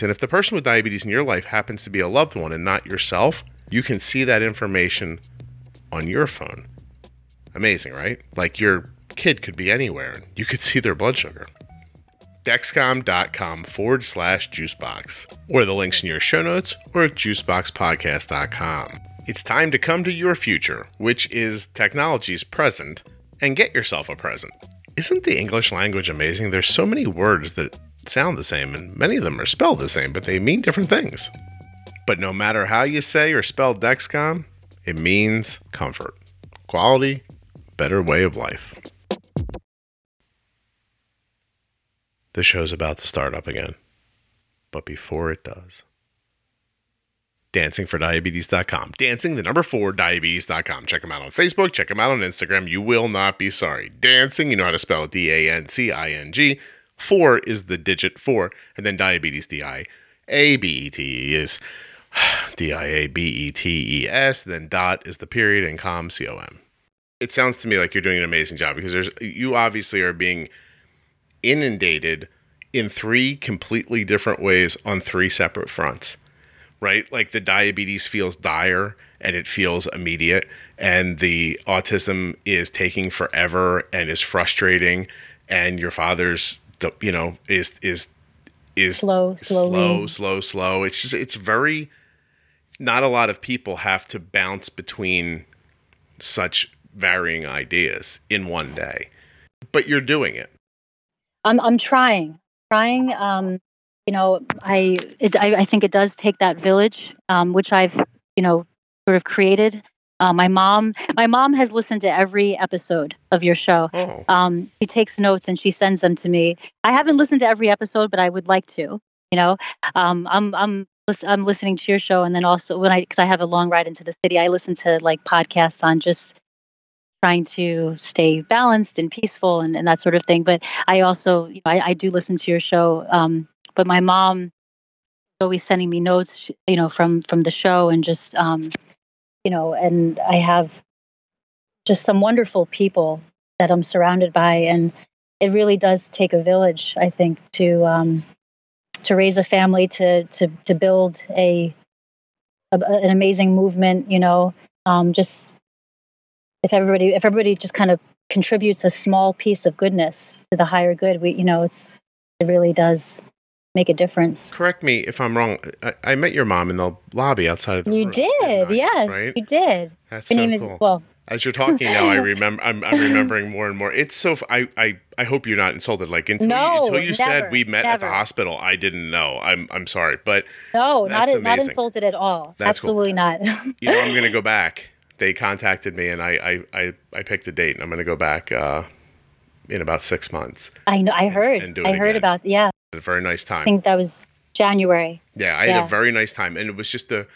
And if the person with diabetes in your life happens to be a loved one and not yourself, you can see that information on your phone. Amazing, right? Like your kid could be anywhere and you could [LAUGHS] see their blood sugar. Dexcom.com forward slash juicebox, or the links in your show notes or at juiceboxpodcast.com. It's time to come to your future, which is technology's present, and get yourself a present. Isn't the English language amazing? There's so many words that sound the same, and many of them are spelled the same, but they mean different things. But no matter how you say or spell Dexcom, it means comfort, quality, better way of life. The show's about to start up again. But before it does, dancingfordiabetes.com. Dancing, the number four, diabetes.com. Check them out on Facebook. Check them out on Instagram. You will not be sorry. Dancing, you know how to spell it D A N C I N G. Four is the digit four. And then diabetes, D I A B E T E is [SIGHS] D I A B E T E S. Then dot is the period and com, C O M. It sounds to me like you're doing an amazing job because there's you obviously are being inundated in three completely different ways on three separate fronts right? Like the diabetes feels dire and it feels immediate and the autism is taking forever and is frustrating and your father's you know is is is Slow, slowly. slow slow slow. It's just it's very not a lot of people have to bounce between such varying ideas in one day but you're doing it I'm I'm trying, trying. Um, you know, I, it, I I think it does take that village, um, which I've you know sort of created. Uh, my mom, my mom has listened to every episode of your show. oh Um, she takes notes and she sends them to me. I haven't listened to every episode, but I would like to. You know, um, I'm I'm I'm listening to your show, and then also when I because I have a long ride into the city, I listen to like podcasts on just trying to stay balanced and peaceful and, and that sort of thing. But I also, you know, I, I do listen to your show. Um, but my mom is always sending me notes, you know, from from the show and just, um, you know, and I have just some wonderful people that I'm surrounded by, and it really does take a village, I think, to um, to raise a family, to to to build a, a an amazing movement. You know, um, just if everybody if everybody just kind of contributes a small piece of goodness to the higher good, we you know it's it really does make a difference. Correct me if I'm wrong. I, I met your mom in the lobby outside of the You room, did, I? yes, Right? you did. That's Her so name is cool. well, As you're talking now, I [LAUGHS] remember. I'm, I'm remembering more and more. It's so. I, I I hope you're not insulted. Like until No, you, until you said we met at the hospital, I didn't know. I'm I'm sorry, but no, not That's not amazing. insulted at all. That's cool. Absolutely not. you know I'm gonna go back. [LAUGHS] They contacted me and I I, I, I picked a date and I'm gonna go back uh, in about six months. I know. I heard. and it I heard again. about. Yeah, A very nice time. I think that was January. Yeah, I had a very nice time, and it was just a.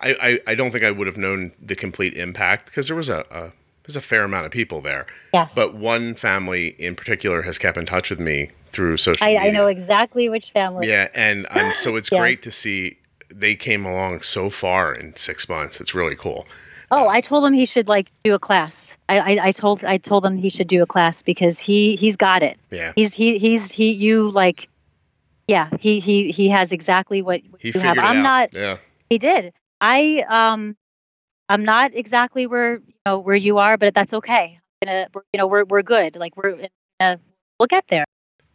I, I, I don't think I would have known the complete impact because there was a, a there's a fair amount of people there. Yes. But one family in particular has kept in touch with me through social I, media. I know exactly which family. Yeah, and I'm so [GASPS] it's Yeah. great to see they came along so far in six months. It's really cool. Oh, I told him he should like do a class. I, I, I told I told him he should do a class because he he's got it. Yeah, He's he he's he you like, yeah. He he he has exactly what he you have. I'm out. not. Yeah, He did. I um, I'm not exactly where you know where you are, but that's okay. I'm gonna you know we're we're good. Like we're uh, we'll get there.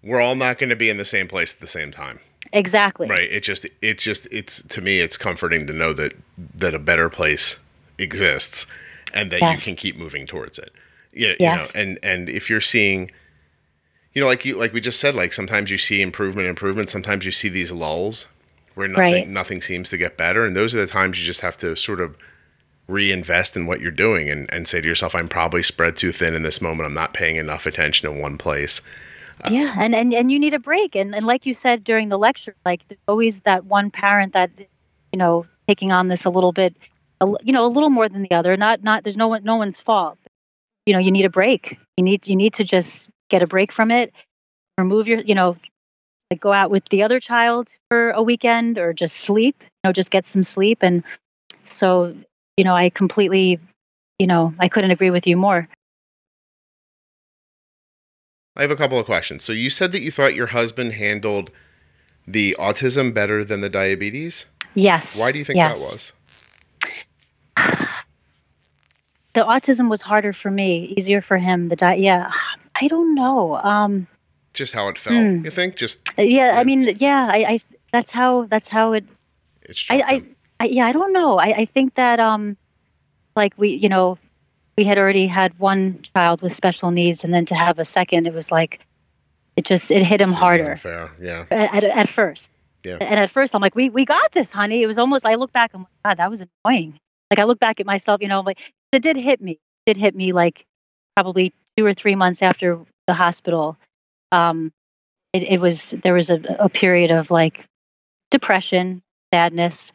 we're all not going to be in the same place at the same time. Exactly. Right. It just it just it's to me it's comforting to know that that a better place exists and that you can keep moving towards it. Yeah, you know, and and if you're seeing you know like you like we just said like sometimes you see improvement improvement. Sometimes you see these lulls where nothing Right. nothing seems to get better. And those are the times you just have to sort of reinvest in what you're doing and, and say to yourself i'm probably spread too thin in this moment. I'm not paying enough attention in one place. Uh, yeah and, and and you need a break. And and like you said during the lecture like there's always that one parent that you know taking on this a little bit a, you know a little more than the other not not there's no one no one's fault you know you need a break you need you need to just get a break from it remove your you know like go out with the other child for a weekend or just sleep you know just get some sleep and so you know i completely you know i couldn't agree with you more I have a couple of questions. So you said that you thought your husband handled the autism better than the diabetes. yes Why do you think yes. that was? [SIGHS] the autism was harder for me, easier for him. The di- yeah, [SIGHS] I don't know. Um, Just how it felt. Hmm. You think? Just yeah, Yeah. I mean, yeah, I, I that's how that's how it. it struck I, I. I yeah, I don't know. I, I think that um, like we, you know, we had already had one child with special needs, and then to have a second, it was like, it just it hit him Seems harder Unfair. Yeah. at, at, at first. Yeah. And at first, I'm like, we we got this, honey. It was almost. I look back, I'm like, God, that was annoying. Like I look back at myself, you know, I'm like it did hit me. It did hit me like probably two or three months after the hospital. Um, it, it was there was a, a period of like depression, sadness,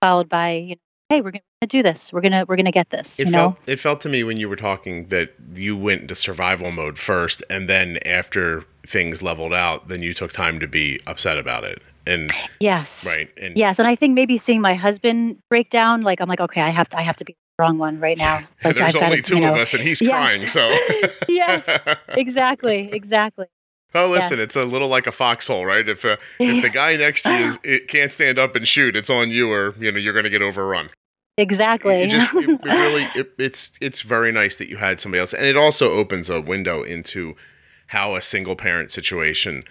followed by you know, hey, we're gonna do this. We're gonna we're gonna get this. It felt know, it felt to me when you were talking that you went into survival mode first, and then after things leveled out, then you took time to be upset about it. And yes, right. And yes. And I think maybe seeing my husband break down, like I'm like, okay, I have to I have to be the strong one right now. [LAUGHS] Like, there's I've gotta, only two you know, of us, and he's Yes. crying. So [LAUGHS] Yes. exactly, exactly. Oh, listen, it's a little like a foxhole, right? If uh, if the [LAUGHS] guy next to you is, it can't stand up and shoot, it's on you, or you know you're going to get overrun. exactly. It just it, it really it, it's it's very nice that you had somebody else, and it also opens a window into how a single parent situation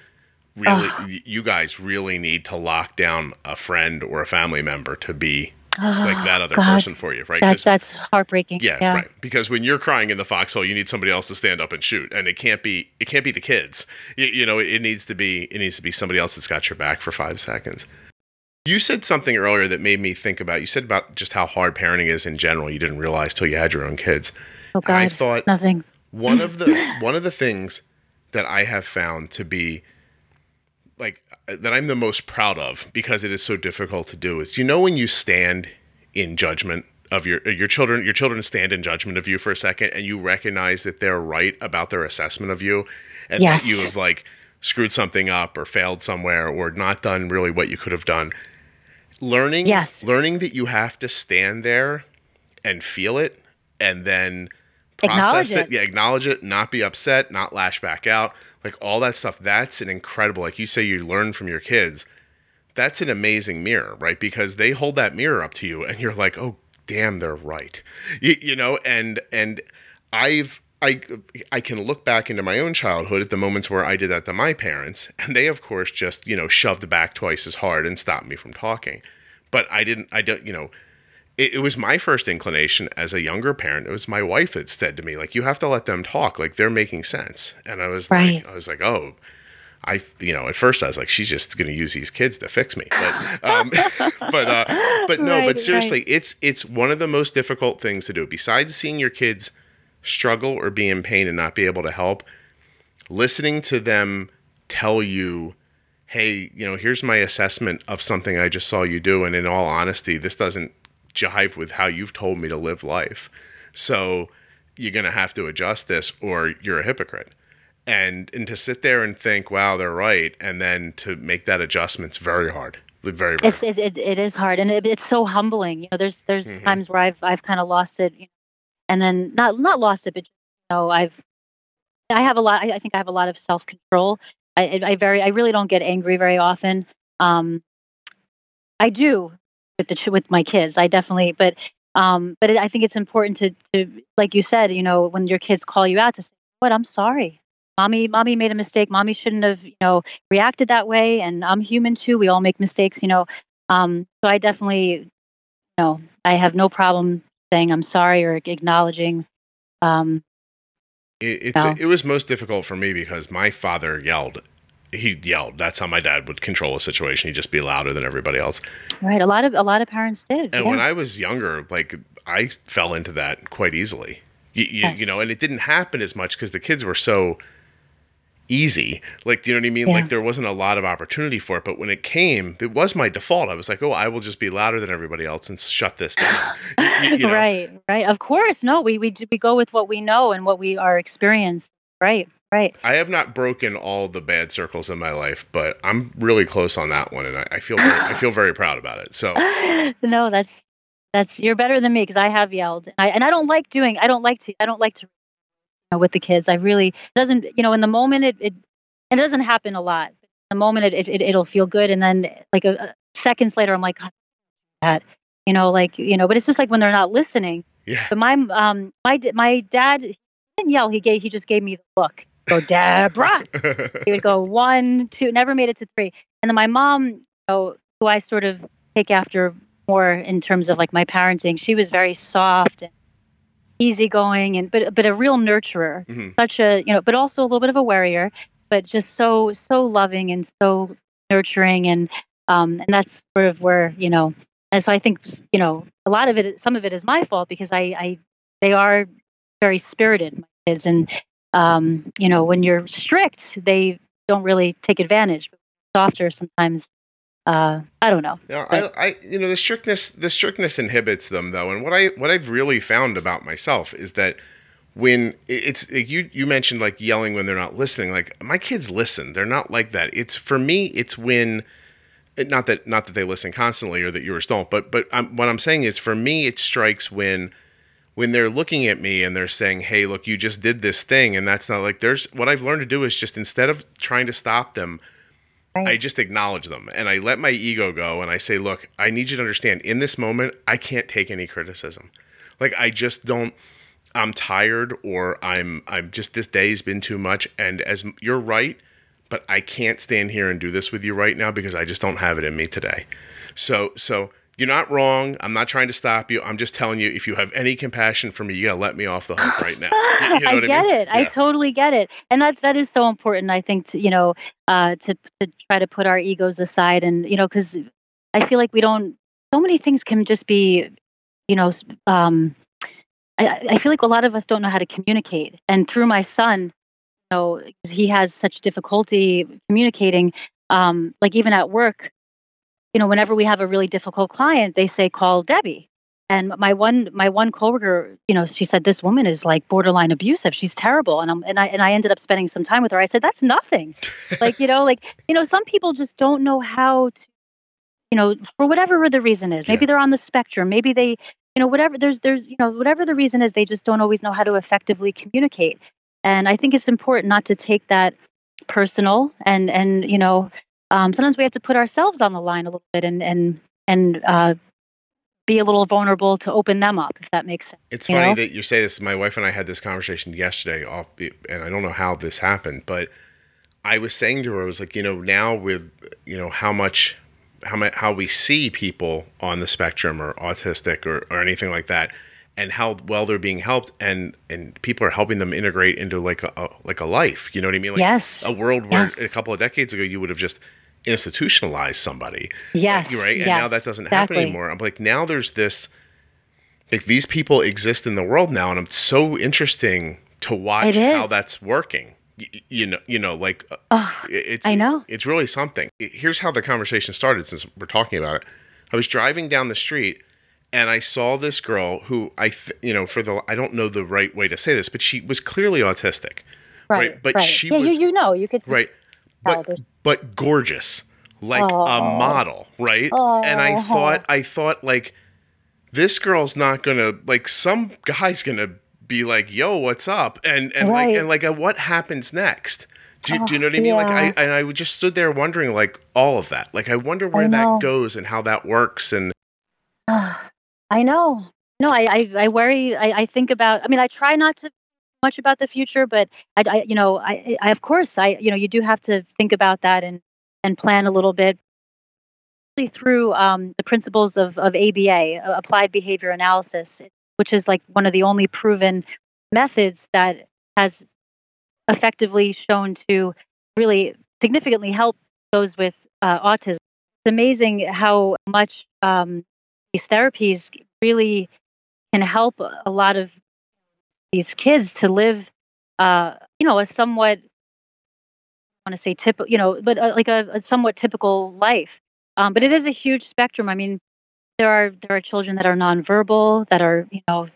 really Ugh. you guys really need to lock down a friend or a family member to be like that other God, person for you, right? That's that's heartbreaking. yeah, yeah. right. Because when you're crying in the foxhole, you need somebody else to stand up and shoot, and it can't be it can't be the kids. You, you know, it, needs to be it needs to be somebody else that's got your back for five seconds. You said something earlier that made me think about. You said about just how hard parenting is in general. You didn't realize till you had your own kids. Oh And I thought nothing. one of the [LAUGHS] one of the things that I have found to be that I'm the most proud of because it is so difficult to do is you know when you stand in judgment of your your children your children stand in judgment of you for a second and you recognize that they're right about their assessment of you and Yes. that you have like screwed something up or failed somewhere or not done really what you could have done learning Yes. learning that you have to stand there and feel it and then Acknowledge it. it. Yeah, acknowledge it, not be upset, not lash back out. Like all that stuff. That's an incredible, like you say, you learn from your kids. That's an amazing mirror, right? Because they hold that mirror up to you and you're like, oh, damn, they're right. You, you know, and and I've I I can look back into my own childhood at the moments where I did that to my parents, and they of course just you know shoved back twice as hard and stopped me from talking. But I didn't. I don't. You know, it, it, was my first inclination as a younger parent. It was my wife that said to me, like, you have to let them talk. Like they're making sense. And I was right. like, I was like, oh, I, you know, at first I was like, she's just going to use these kids to fix me. But, um, [LAUGHS] but, uh, but no, right, but seriously, right. it's, it's one of the most difficult things to do besides seeing your kids struggle or be in pain and not be able to help. Listening to them tell you, hey, you know, here's my assessment of something I just saw you do. And in all honesty, this doesn't jive with how you've told me to live life. So you're going to have to adjust this or you're a hypocrite. And and to sit there and think, wow, they're right, and then to make that adjustment's very hard. Very, very it's, it, it, it is hard, and it, it's so humbling. You know, there's there's mm-hmm. times where I've I've kind of lost it, and then not not lost it, but you know, I've I have a lot. I, I think I have a lot of self control. I, I very I really don't get angry very often. Um, I do with the with my kids. I definitely, but um, but it, I think it's important to to like you said, you know, when your kids call you out to say, "What? I'm sorry." Mommy, mommy made a mistake. Mommy shouldn't have, you know, reacted that way. And I'm human too. We all make mistakes, you know. Um, so I definitely, you know, I have no problem saying I'm sorry or acknowledging. Um, it, it's it was most difficult for me because my father yelled he yelled. That's how my dad would control a situation. He'd just be louder than everybody else. Right. A lot of a lot of parents did. And yeah. when I was younger, like I fell into that quite easily. You, you, yes. you know, and it didn't happen as much because the kids were so easy. Like, do you know what I mean? Yeah. Like, there wasn't a lot of opportunity for it. But when it came, it was my default. I was like, oh, I will just be louder than everybody else and shut this down. [LAUGHS] you, know? Right, right. Of course. No, we, we, we go with what we know and what we are experienced. Right. Right. I have not broken all the bad circles in my life, but I'm really close on that one, and I, I feel very, I feel very proud about it. So, [LAUGHS] no, that's that's you're better than me because I have yelled, and I, and I don't like doing, I don't like to, I don't like to, you know, with the kids. I really doesn't, you know, in the moment it it, it doesn't happen a lot. In the moment it, it it'll feel good, and then like a, a seconds later, I'm like, that, you know, like you know, but it's just like when they're not listening. Yeah. But my um my my dad didn't yell. He gave he just gave me the look go Deborah. he would go one, two, never made it to three. And then my mom, you know, who I sort of take after more in terms of like my parenting, she was very soft and easygoing and but but a real nurturer. Mm-hmm. Such a you know, but also a little bit of a worrier, but just so so loving and so nurturing and um and that's sort of where, you know, and so I think you know, a lot of it some of it is my fault because I I they are very spirited my kids and um, you know, when you're strict, they don't really take advantage. Softer, sometimes uh, I don't know. Yeah, I, I, you know, the strictness, the strictness inhibits them though. And what I, what I've really found about myself is that when it's you, you mentioned like yelling when they're not listening. Like my kids listen; they're not like that. It's for me, it's when, not that, not that they listen constantly or that yours don't, but, but I'm, what I'm saying is, for me, it strikes when when they're looking at me and they're saying, "Hey, look, you just did this thing," and that's not like there's what I've learned to do is just instead of trying to stop them, right. I just acknowledge them and I let my ego go and I say, "Look, I need you to understand in this moment, I can't take any criticism. Like I just don't I'm tired or I'm I'm just this day's been too much and as you're right, but I can't stand here and do this with you right now because I just don't have it in me today." So so you're not wrong. I'm not trying to stop you. I'm just telling you, if you have any compassion for me, you gotta let me off the hook right now. You, you [LAUGHS] know I get I mean? it. Yeah. I totally get it, and that's that is so important. I think to you know uh, to to try to put our egos aside, and you know, because I feel like we don't. So many things can just be, you know, um, I, I feel like a lot of us don't know how to communicate, and through my son, you know, he has such difficulty communicating. Um, like even at work, you know, whenever we have a really difficult client, they say call Debbie. And my one my one coworker, you know, she said this woman is like borderline abusive. She's terrible. And I'm and I and I ended up spending some time with her. I said that's nothing. [LAUGHS] like you know, like you know, some people just don't know how to, you know, for whatever the reason is. Maybe yeah. they're on the spectrum. Maybe they, you know, whatever there's there's you know whatever the reason is, they just don't always know how to effectively communicate. And I think it's important not to take that personal and and you know um, sometimes we have to put ourselves on the line a little bit and and and uh, be a little vulnerable to open them up, if that makes sense. It's funny know? that you say this. My wife and I had this conversation yesterday, off, and I don't know how this happened, but I was saying to her, I was like, you know, now with you know how much, how much, how we see people on the spectrum or autistic or, or anything like that, and how well they're being helped, and and people are helping them integrate into like a, a like a life. You know what I mean? Like yes. a world where Yes. a couple of decades ago you would have just institutionalized somebody Yes. you're right and yes, now that doesn't happen exactly. anymore i'm like now there's this like these people exist in the world now and it's so interesting to watch how that's working Y- y- you know you know like Oh, it's I know. it's really something here's how the conversation started since we're talking about it i was driving down the street and i saw this girl who i th- you know for the i don't know the right way to say this but she was clearly autistic right. right, but right. she yeah, was- you, you know, you could right but but gorgeous like a model right? And i thought i thought like this girl's not gonna like some guy's gonna be like yo what's up? And and like and like uh, what happens next? Do, do you Oh, know what i mean? Like i and i just stood there wondering like all of that. Like i wonder where know. that goes and how that works and I know. No, I, I, I worry. I, I think about. I mean, I try not to much about the future, but I, I, you know, I, I, of course, I, you know, you do have to think about that and and plan a little bit through um, the principles of of ABA, applied behavior analysis, which is like one of the only proven methods that has effectively shown to really significantly help those with uh, autism. It's amazing how much um, these therapies really can help a lot of these kids to live, uh, you know, a somewhat, I want to say typical, you know, but uh, like a, a somewhat typical life. Um, but it is a huge spectrum. I mean, there are there are children that are nonverbal, that are you know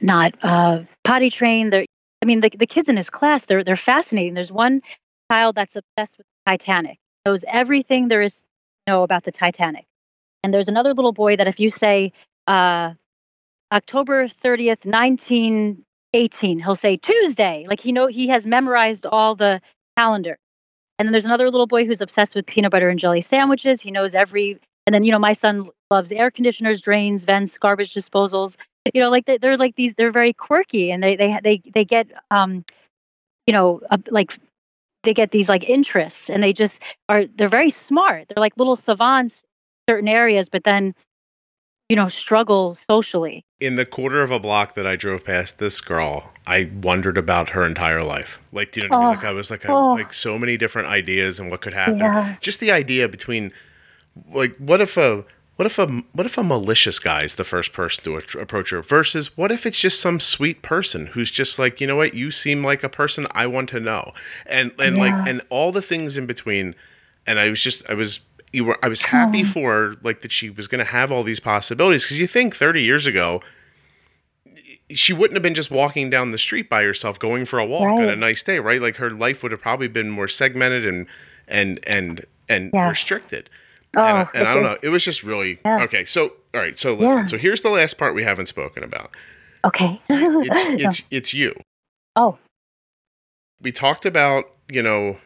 not uh, potty trained. They're, I mean, the the kids in his class, they're they're fascinating. There's one child that's obsessed with Titanic, knows everything there is to know about the Titanic. And there's another little boy that if you say uh, October 30th, 1918, he'll say Tuesday. Like he know he has memorized all the calendar. And then there's another little boy who's obsessed with peanut butter and jelly sandwiches. He knows every. And then you know my son loves air conditioners, drains, vents, garbage disposals. You know, like they, they're like these. They're very quirky, and they they they they get um, you know, uh, like they get these like interests, and they just are. They're very smart. They're like little savants certain areas, but then you know struggle socially. in the quarter of a block that I drove past this girl, I wondered about her entire life. Like, do you know what I mean? Oh, Like, I was like, I, oh. like so many different ideas and what could happen. Yeah. Just the idea between, like, what if a what if a what if a malicious guy is the first person to approach her versus what if it's just some sweet person who's just like, you know what, you seem like a person I want to know, and and like and all the things in between. And I was just I was you were I was happy Oh. for her, like that she was going to have all these possibilities because you think 30 years ago she wouldn't have been just walking down the street by herself going for a walk on a nice day right like her life would have probably been more segmented and and and and Yeah. restricted Oh, and, I, and I don't know it was just really Yeah. okay so all right so listen Yeah. so here's the last part we haven't spoken about Okay. it's [LAUGHS] it's it's you oh, we talked about you know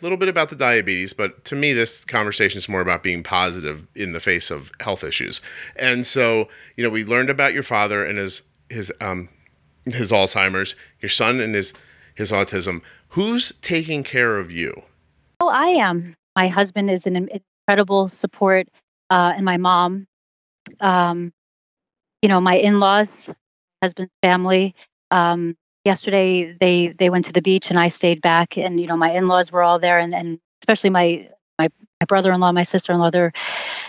a little bit about the diabetes but to me this conversation is more about being positive in the face of health issues and so you know we learned about your father and his his um his alzheimer's your son and his his autism who's taking care of you oh, I am. My husband is an incredible support, uh, and my mom. Um, you know, my in-laws, husband's family. Um, yesterday, they they went to the beach, and I stayed back. And you know, my in-laws were all there, and, and especially my my my brother-in-law, my sister-in-law. They're,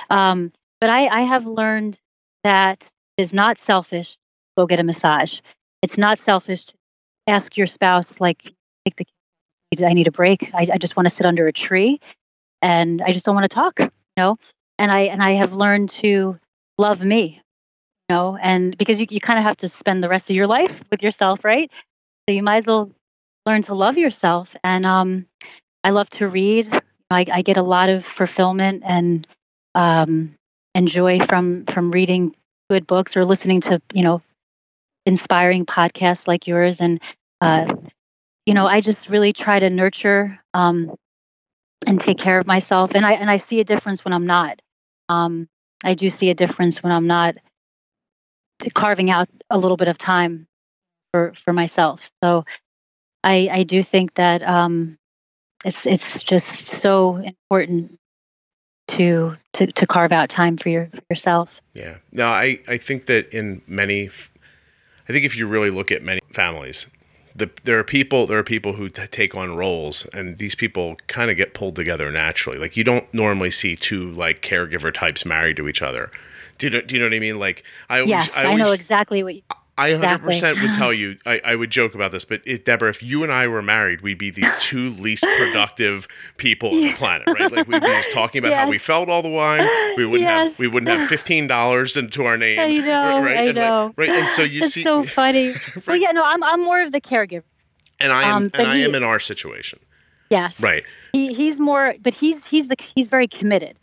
um, but I I have learned that it is not selfish. to Go get a massage. It's not selfish to ask your spouse like take the I need a break. I, I just want to sit under a tree and I just don't want to talk, you know? And I and I have learned to love me, know, and because you you kind of have to spend the rest of your life with yourself, right? So you might as well learn to love yourself. And um I love to read. I, I get a lot of fulfillment and um and joy from from reading good books or listening to, you know, inspiring podcasts like yours and uh you know, I just really try to nurture um, and take care of myself, and I and I see a difference when I'm not. Um, I do see a difference when I'm not carving out a little bit of time for for myself. So I I do think that um, it's it's just so important to to to carve out time for your for yourself. Yeah. No, I I think that in many I think if you really look at many families, the, there are people there are people who t- take on roles and these people kind of get pulled together naturally like you don't normally see two like caregiver types married to each other do you know, do you know what i mean like i always, yes, I, always, I know exactly what you I 100% would tell [LAUGHS] you, I, I would joke about this, but it, Deborah, if you and I were married, we'd be the two least [LAUGHS] productive people on the planet, right? Like we'd be just talking about yes. how we felt all the time. We [LAUGHS] wouldn't yes. have we wouldn't have fifteen dollars into our name. I know, right? I and know. Like, right, and so you it's see, so funny. right. Well, yeah, no, I'm I'm more of the caregiver, and I am um, and I am in our situation. Yes, right. He he's more, but he's he's the he's very committed.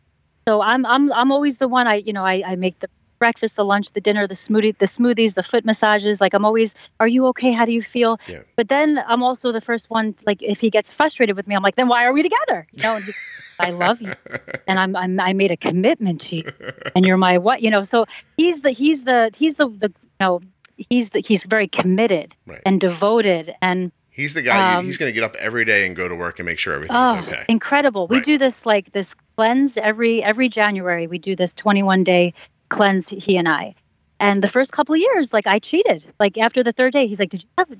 So I'm I'm I'm always the one I you know I I make the breakfast, the lunch, the dinner, the smoothie, the smoothies, the foot massages. Like I'm always, are you okay? How do you feel? Yeah. But then I'm also the first one. Like if he gets frustrated with me, I'm like, then why are we together? You know, he, I love you, and I'm, I'm I made a commitment to you, and you're my what? You know, so he's the he's the he's the the you know he's the he's very committed right. and devoted and. He's the guy. Um, he's going to get up every day and go to work and make sure everything's oh, okay. Incredible. Right. We do this like this cleanse every every January. We do this 21 day cleanse he and I. And the first couple of years, like I cheated. Like after the third day, he's like, "Did you have a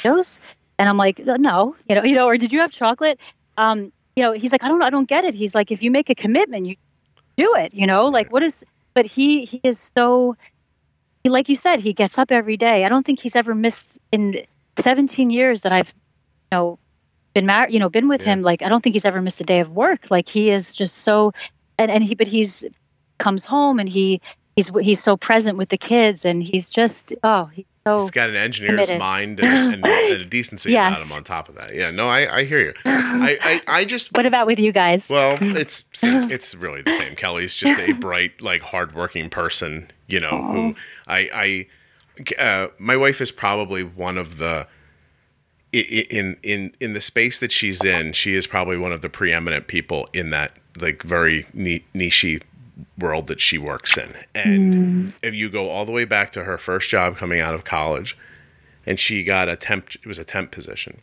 dose?" And I'm like, "No, you know, you know, or did you have chocolate?" Um, you know, he's like, "I don't, I don't get it." He's like, "If you make a commitment, you do it." You know, like what is? But he he is so, he, like you said, he gets up every day. I don't think he's ever missed in 17 years that I've, you know, been married. You know, been with yeah. him. Like I don't think he's ever missed a day of work. Like he is just so, and and he, but he's comes home and he he's he's so present with the kids and he's just oh he's so he's got an engineer's committed. mind and, [LAUGHS] and, and, a decency yes. about him on top of that yeah no i, I hear you [LAUGHS] I, I, I just what about with you guys well it's [LAUGHS] it's really the same kelly's just a bright like hardworking person you know Aww. who i i uh, my wife is probably one of the in in in the space that she's in, she is probably one of the preeminent people in that like very niche world that she works in. And mm. if you go all the way back to her first job coming out of college, and she got a temp, it was a temp position.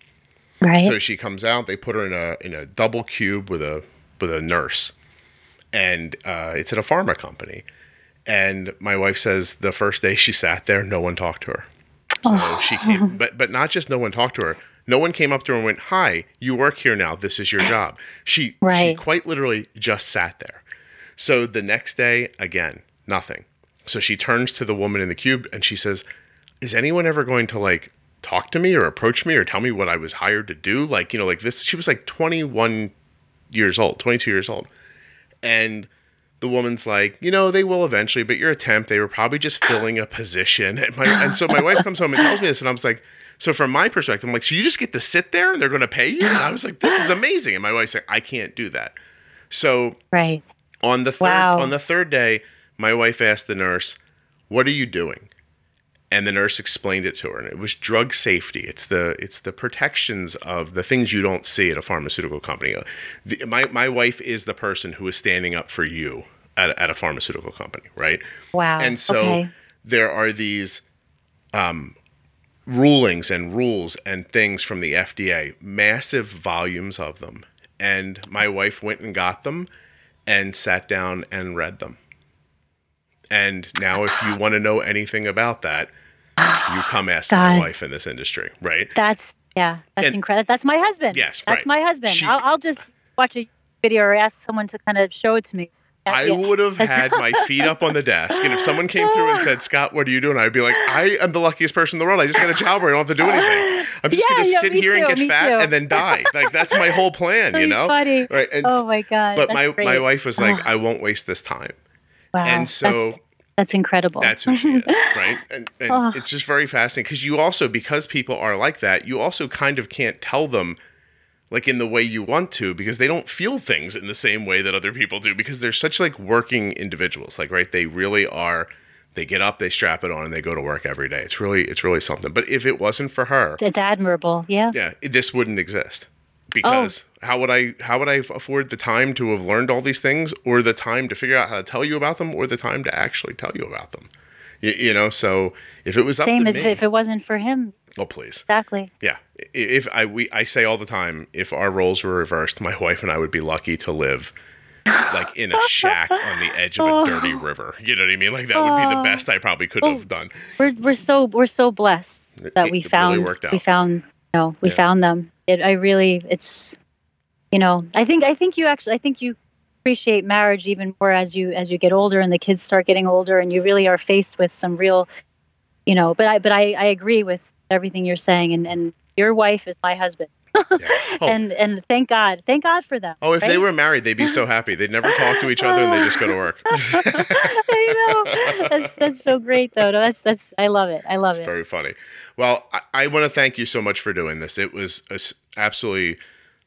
Right. So she comes out. They put her in a in a double cube with a with a nurse, and uh, it's at a pharma company. And my wife says the first day she sat there, no one talked to her. So oh. she came, [LAUGHS] but but not just no one talked to her. No one came up to her and went, "Hi, you work here now. This is your job." She right. she quite literally just sat there. So the next day, again, nothing. So she turns to the woman in the cube and she says, Is anyone ever going to like talk to me or approach me or tell me what I was hired to do? Like, you know, like this. She was like 21 years old, 22 years old. And the woman's like, you know, they will eventually, but your attempt, they were probably just filling a position. And my and so my wife comes home and tells me this, and I was like, so from my perspective, I'm like, so you just get to sit there and they're going to pay you? And I was like, this is amazing. And my wife's like, I can't do that. So right. On the third wow. on the third day, my wife asked the nurse, "What are you doing?" And the nurse explained it to her, and it was drug safety. It's the it's the protections of the things you don't see at a pharmaceutical company. The, my my wife is the person who is standing up for you at, at a pharmaceutical company, right? Wow. And so okay. there are these um, rulings and rules and things from the FDA, massive volumes of them. And my wife went and got them and sat down and read them. And now, if you want to know anything about that, you come ask my wife in this industry, right? That's yeah, that's and, incredible. That's my husband. Yes, that's right. my husband. She, I'll, I'll just watch a video or ask someone to kind of show it to me. I would have had my [LAUGHS] feet up on the desk, and if someone came through and said, "Scott, what are you doing?" I'd be like, "I am the luckiest person in the world. I just got a job where I don't have to do anything. I'm just yeah, going to yeah, sit here too, and get fat too. and then die. Like that's my whole plan, so you know? Funny. Right? And, oh my god! But my great. my wife was like, ah. "I won't waste this time." Wow. And so. That's, incredible. That's who she is, [LAUGHS] right? And, and oh. it's just very fascinating because you also, because people are like that, you also kind of can't tell them like in the way you want to because they don't feel things in the same way that other people do because they're such like working individuals like right they really are they get up they strap it on and they go to work every day it's really it's really something but if it wasn't for her it's admirable yeah yeah this wouldn't exist Oh. because how would I how would I afford the time to have learned all these things, or the time to figure out how to tell you about them, or the time to actually tell you about them? You, you know, so if it was up Same as me, if it wasn't for him. oh please, Exactly. yeah. If I we I say all the time, if our roles were reversed, my [LAUGHS] wife and I would be lucky to live like in a shack on the edge of a [LAUGHS] Oh. dirty river. You know what I mean? Like that would be the Oh. best I probably could Oh. have done. We're we're so we're so blessed that it we really found worked out. we found know we Yeah. found them. It I really it's you know I think I think you actually I think you appreciate marriage even more as you as you get older and the kids start getting older and you really are faced with some real you know but I but I I agree with everything you're saying and and your wife is my husband Yeah. [LAUGHS] Oh. and and thank God thank God for them. Oh, if they were married, they'd be so happy. They'd never talk to each other and they just go to work. [LAUGHS] I know that's that's so great though. No, that's that's I love it. I love It's it. very funny. Well, I, I want to thank you so much for doing this. It was a s absolutely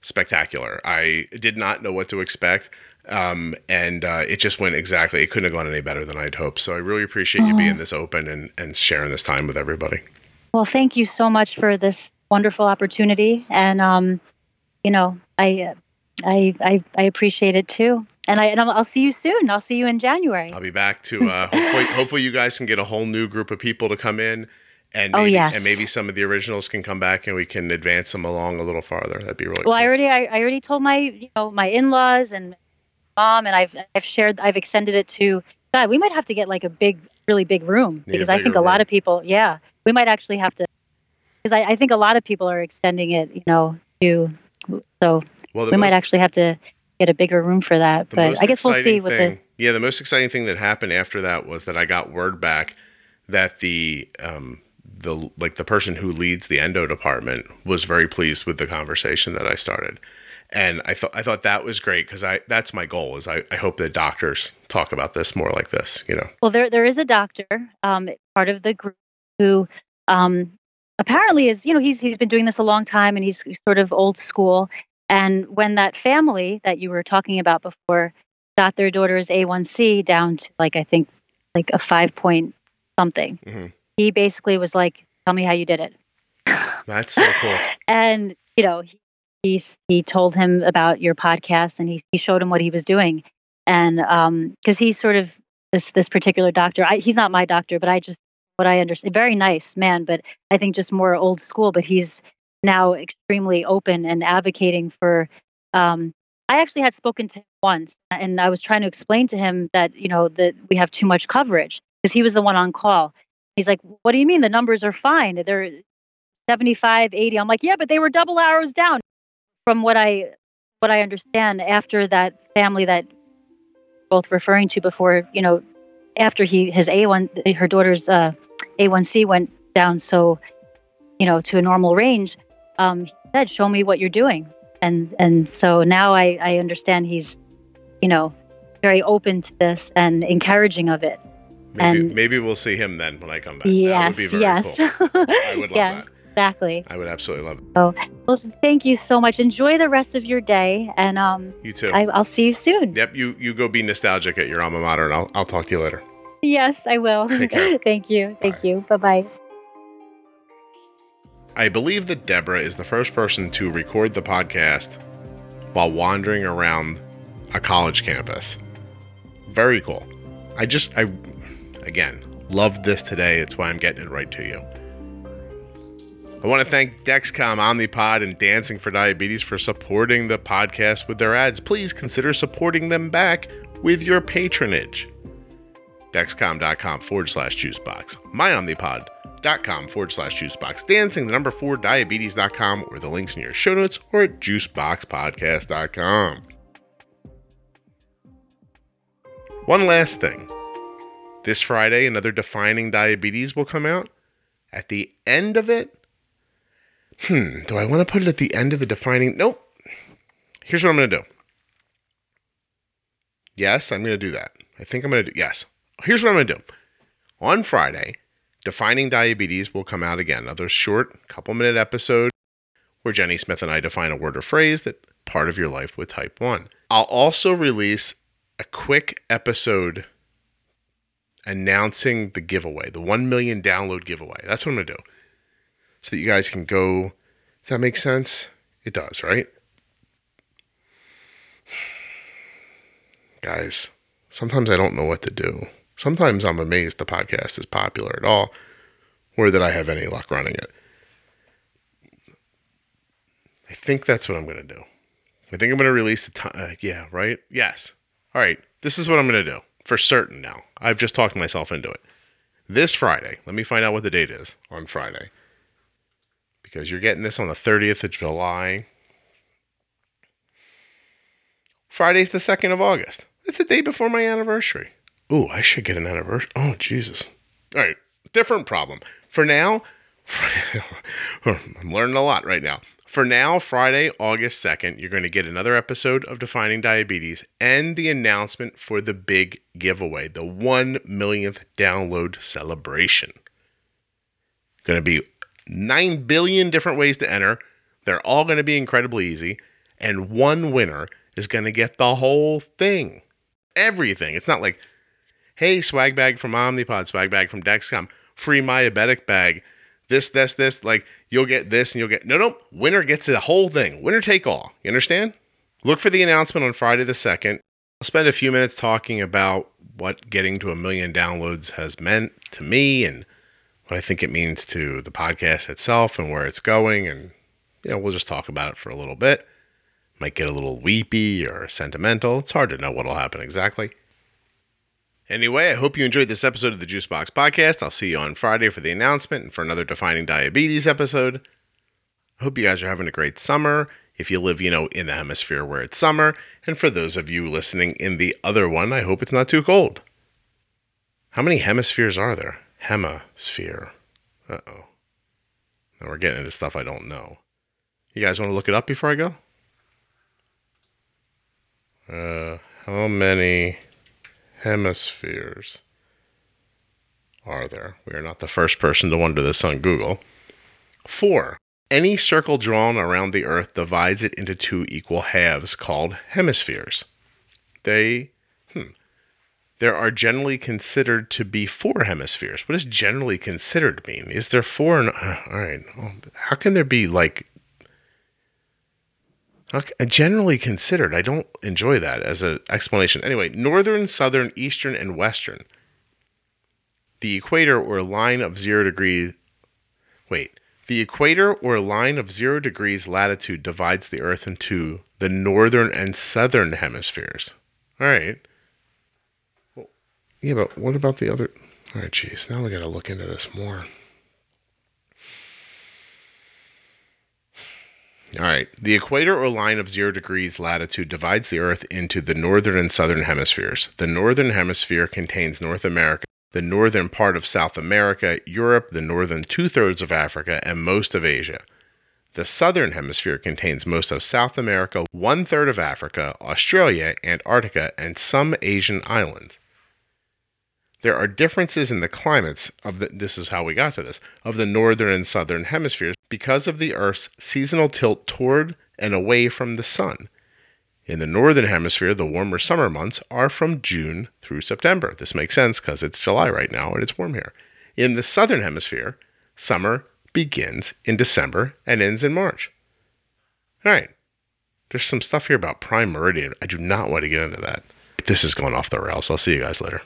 spectacular. I did not know what to expect. Um, and uh, it just went exactly. It couldn't have gone any better than I'd hoped. So I really appreciate you Oh. being this open and, and sharing this time with everybody. Well, thank you so much for this wonderful opportunity, and um, you know, I, I, I, I appreciate it too. And I, and I'll, I'll see you soon. I'll see you in January. I'll be back to uh, [LAUGHS] hopefully. hopefully, you guys can get a whole new group of people to come in, and Oh, maybe, yes. and maybe some of the originals can come back and we can advance them along a little farther. That'd be really Well, cool. I already, I, I already told my, you know, my in-laws and mom, and I've, I've shared, I've extended it to. God, we might have to get like a big, really big room Need because I think bigger a lot of people, yeah, we might actually have to, because I, I think a lot of people are extending it, you know, to, so well, we might actually have to get a bigger room for that. But I guess we'll see thing, the. Yeah, the most exciting thing that happened after that was that I got word back that the um the like the person who leads the endo department was very pleased with the conversation that I started. And I thought I thought that was great because I that's my goal is I, I hope that doctors talk about this more like this, you know. Well, there there is a doctor, um, part of the group who um, apparently is you know he's he's been doing this a long time and he's sort of old school. And when that family that you were talking about before got their daughter's A1C down to like I think like a five point something, Mhm. he basically was like, "Tell me how you did it." [LAUGHS] That's so cool. and you know he he, he told him about your podcast and he, he showed him what he was doing and um because he's sort of this this particular doctor I, he's not my doctor but i just what i understand very nice man but i think just more old school but he's now extremely open and advocating for um i actually had spoken to him once and i was trying to explain to him that you know that we have too much coverage because he was the one on call. He's like what do you mean? The numbers are fine. They're 75 80 i'm like yeah but they were double arrows down. From what i what i understand after that family that both referring to before you know after he his a1 her daughter's uh, a1c went down so you know to a normal range um he said show me what you're doing and and so now i i understand he's you know very open to this and encouraging of it Maybe And- maybe we'll see him then when I come back. that yes would be very yes cool. I would love yes [LAUGHS] that. exactly I would absolutely love it. Well, thank you so much. Enjoy the rest of your day, and um, You too. I, I'll see you soon. Yep, you you go be nostalgic at your alma mater and I'll I'll talk to you later. Yes, I will. [LAUGHS] Thank you. Thank Bye. you. Bye bye. I believe that Deborah is the first person to record the podcast while wandering around a college campus. Very cool. I just, I, again, loved this today. It's why I'm getting it right to you. I want to thank Dexcom, Omnipod, and Dancing for Diabetes for supporting the podcast with their ads. Please consider supporting them back with your patronage. Dexcom.com forward slash juicebox. MyOmnipod.com forward slash juicebox. Dancing the number four diabetes.com or the links in your show notes or at juiceboxpodcast.com. One last thing. This Friday, another Defining Diabetes will come out. At the end of it, hmm, do I want to put it at the end of the Defining? Nope. Here's what I'm going to do. Yes, I'm going to do that. I think I'm going to do, yes. Here's what I'm going to do. On Friday, Defining Diabetes will come out again. Another short, couple minute episode where Jenny Smith and I define a word or phrase that part of your life with type 1. I'll also release a quick episode announcing the giveaway, the 1 million download giveaway. That's what I'm going to do. So that you guys can go. Does that make sense? It does, right? [SIGHS] Guys, sometimes I don't know what to do. Sometimes I'm amazed the podcast is popular at all or that I have any luck running it. I think that's what I'm going to do. I think I'm going to release the time. Uh, yeah, right? Yes. All right. This is what I'm going to do for certain now. I've just talked myself into it. This Friday, let me find out what the date is on Friday. Because you're getting this on the 30th of July. Friday's the 2nd of August. It's the day before my anniversary. Ooh, I should get an anniversary. Oh, Jesus. All right. Different problem. For now, [LAUGHS] I'm learning a lot right now. For now, Friday, August 2nd, you're going to get another episode of Defining Diabetes and the announcement for the big giveaway, the 1 millionth download celebration. Going to be 9 billion different ways to enter. They're all going to be incredibly easy. And one winner is going to get the whole thing. Everything. It's not like, hey, swag bag from Omnipod, swag bag from Dexcom, free Diabetic bag this, this, this. Like you'll get this and you'll get no, no. Winner gets the whole thing. Winner take all. You understand? Look for the announcement on Friday the second. I'll spend a few minutes talking about what getting to a million downloads has meant to me and what I think it means to the podcast itself and where it's going. And you know, we'll just talk about it for a little bit. Might get a little weepy or sentimental. It's hard to know what'll happen exactly. Anyway, I hope you enjoyed this episode of the Juicebox Podcast. I'll see you on Friday for the announcement and for another Defining Diabetes episode. I hope you guys are having a great summer if you live, you know, in the hemisphere where it's summer. And for those of you listening in the other one, I hope it's not too cold. How many hemispheres are there? Hemisphere. Uh oh. Now we're getting into stuff I don't know. You guys want to look it up before I go? Uh, how many hemispheres are there? We are not the first person to wonder this on Google. Four. Any circle drawn around the Earth divides it into two equal halves called hemispheres. They, hmm, there are generally considered to be four hemispheres. What does generally considered mean? Is there four? And, uh, all right. How can there be like generally considered. I don't enjoy that as an explanation. Anyway, northern, southern, eastern, and western. The equator or line of zero degree. Wait. The equator or line of zero degrees latitude divides the Earth into the northern and southern hemispheres. All right. Well, yeah, but what about the other? All right, geez. Now we got to look into this more. All right. The equator or line of zero degrees latitude divides the Earth into the northern and southern hemispheres. The northern hemisphere contains North America, the northern part of South America, Europe, the northern two thirds of Africa, and most of Asia. The southern hemisphere contains most of South America, one third of Africa, Australia, Antarctica, and some Asian islands. There are differences in the climates of the this is how we got to this of the northern and southern hemispheres because of the Earth's seasonal tilt toward and away from the sun. In the northern hemisphere, the warmer summer months are from June through September. This makes sense because it's July right now and it's warm here. In the southern hemisphere, summer begins in December and ends in March. All right. There's some stuff here about prime meridian. I do not want to get into that. This is going off the rails. I'll see you guys later.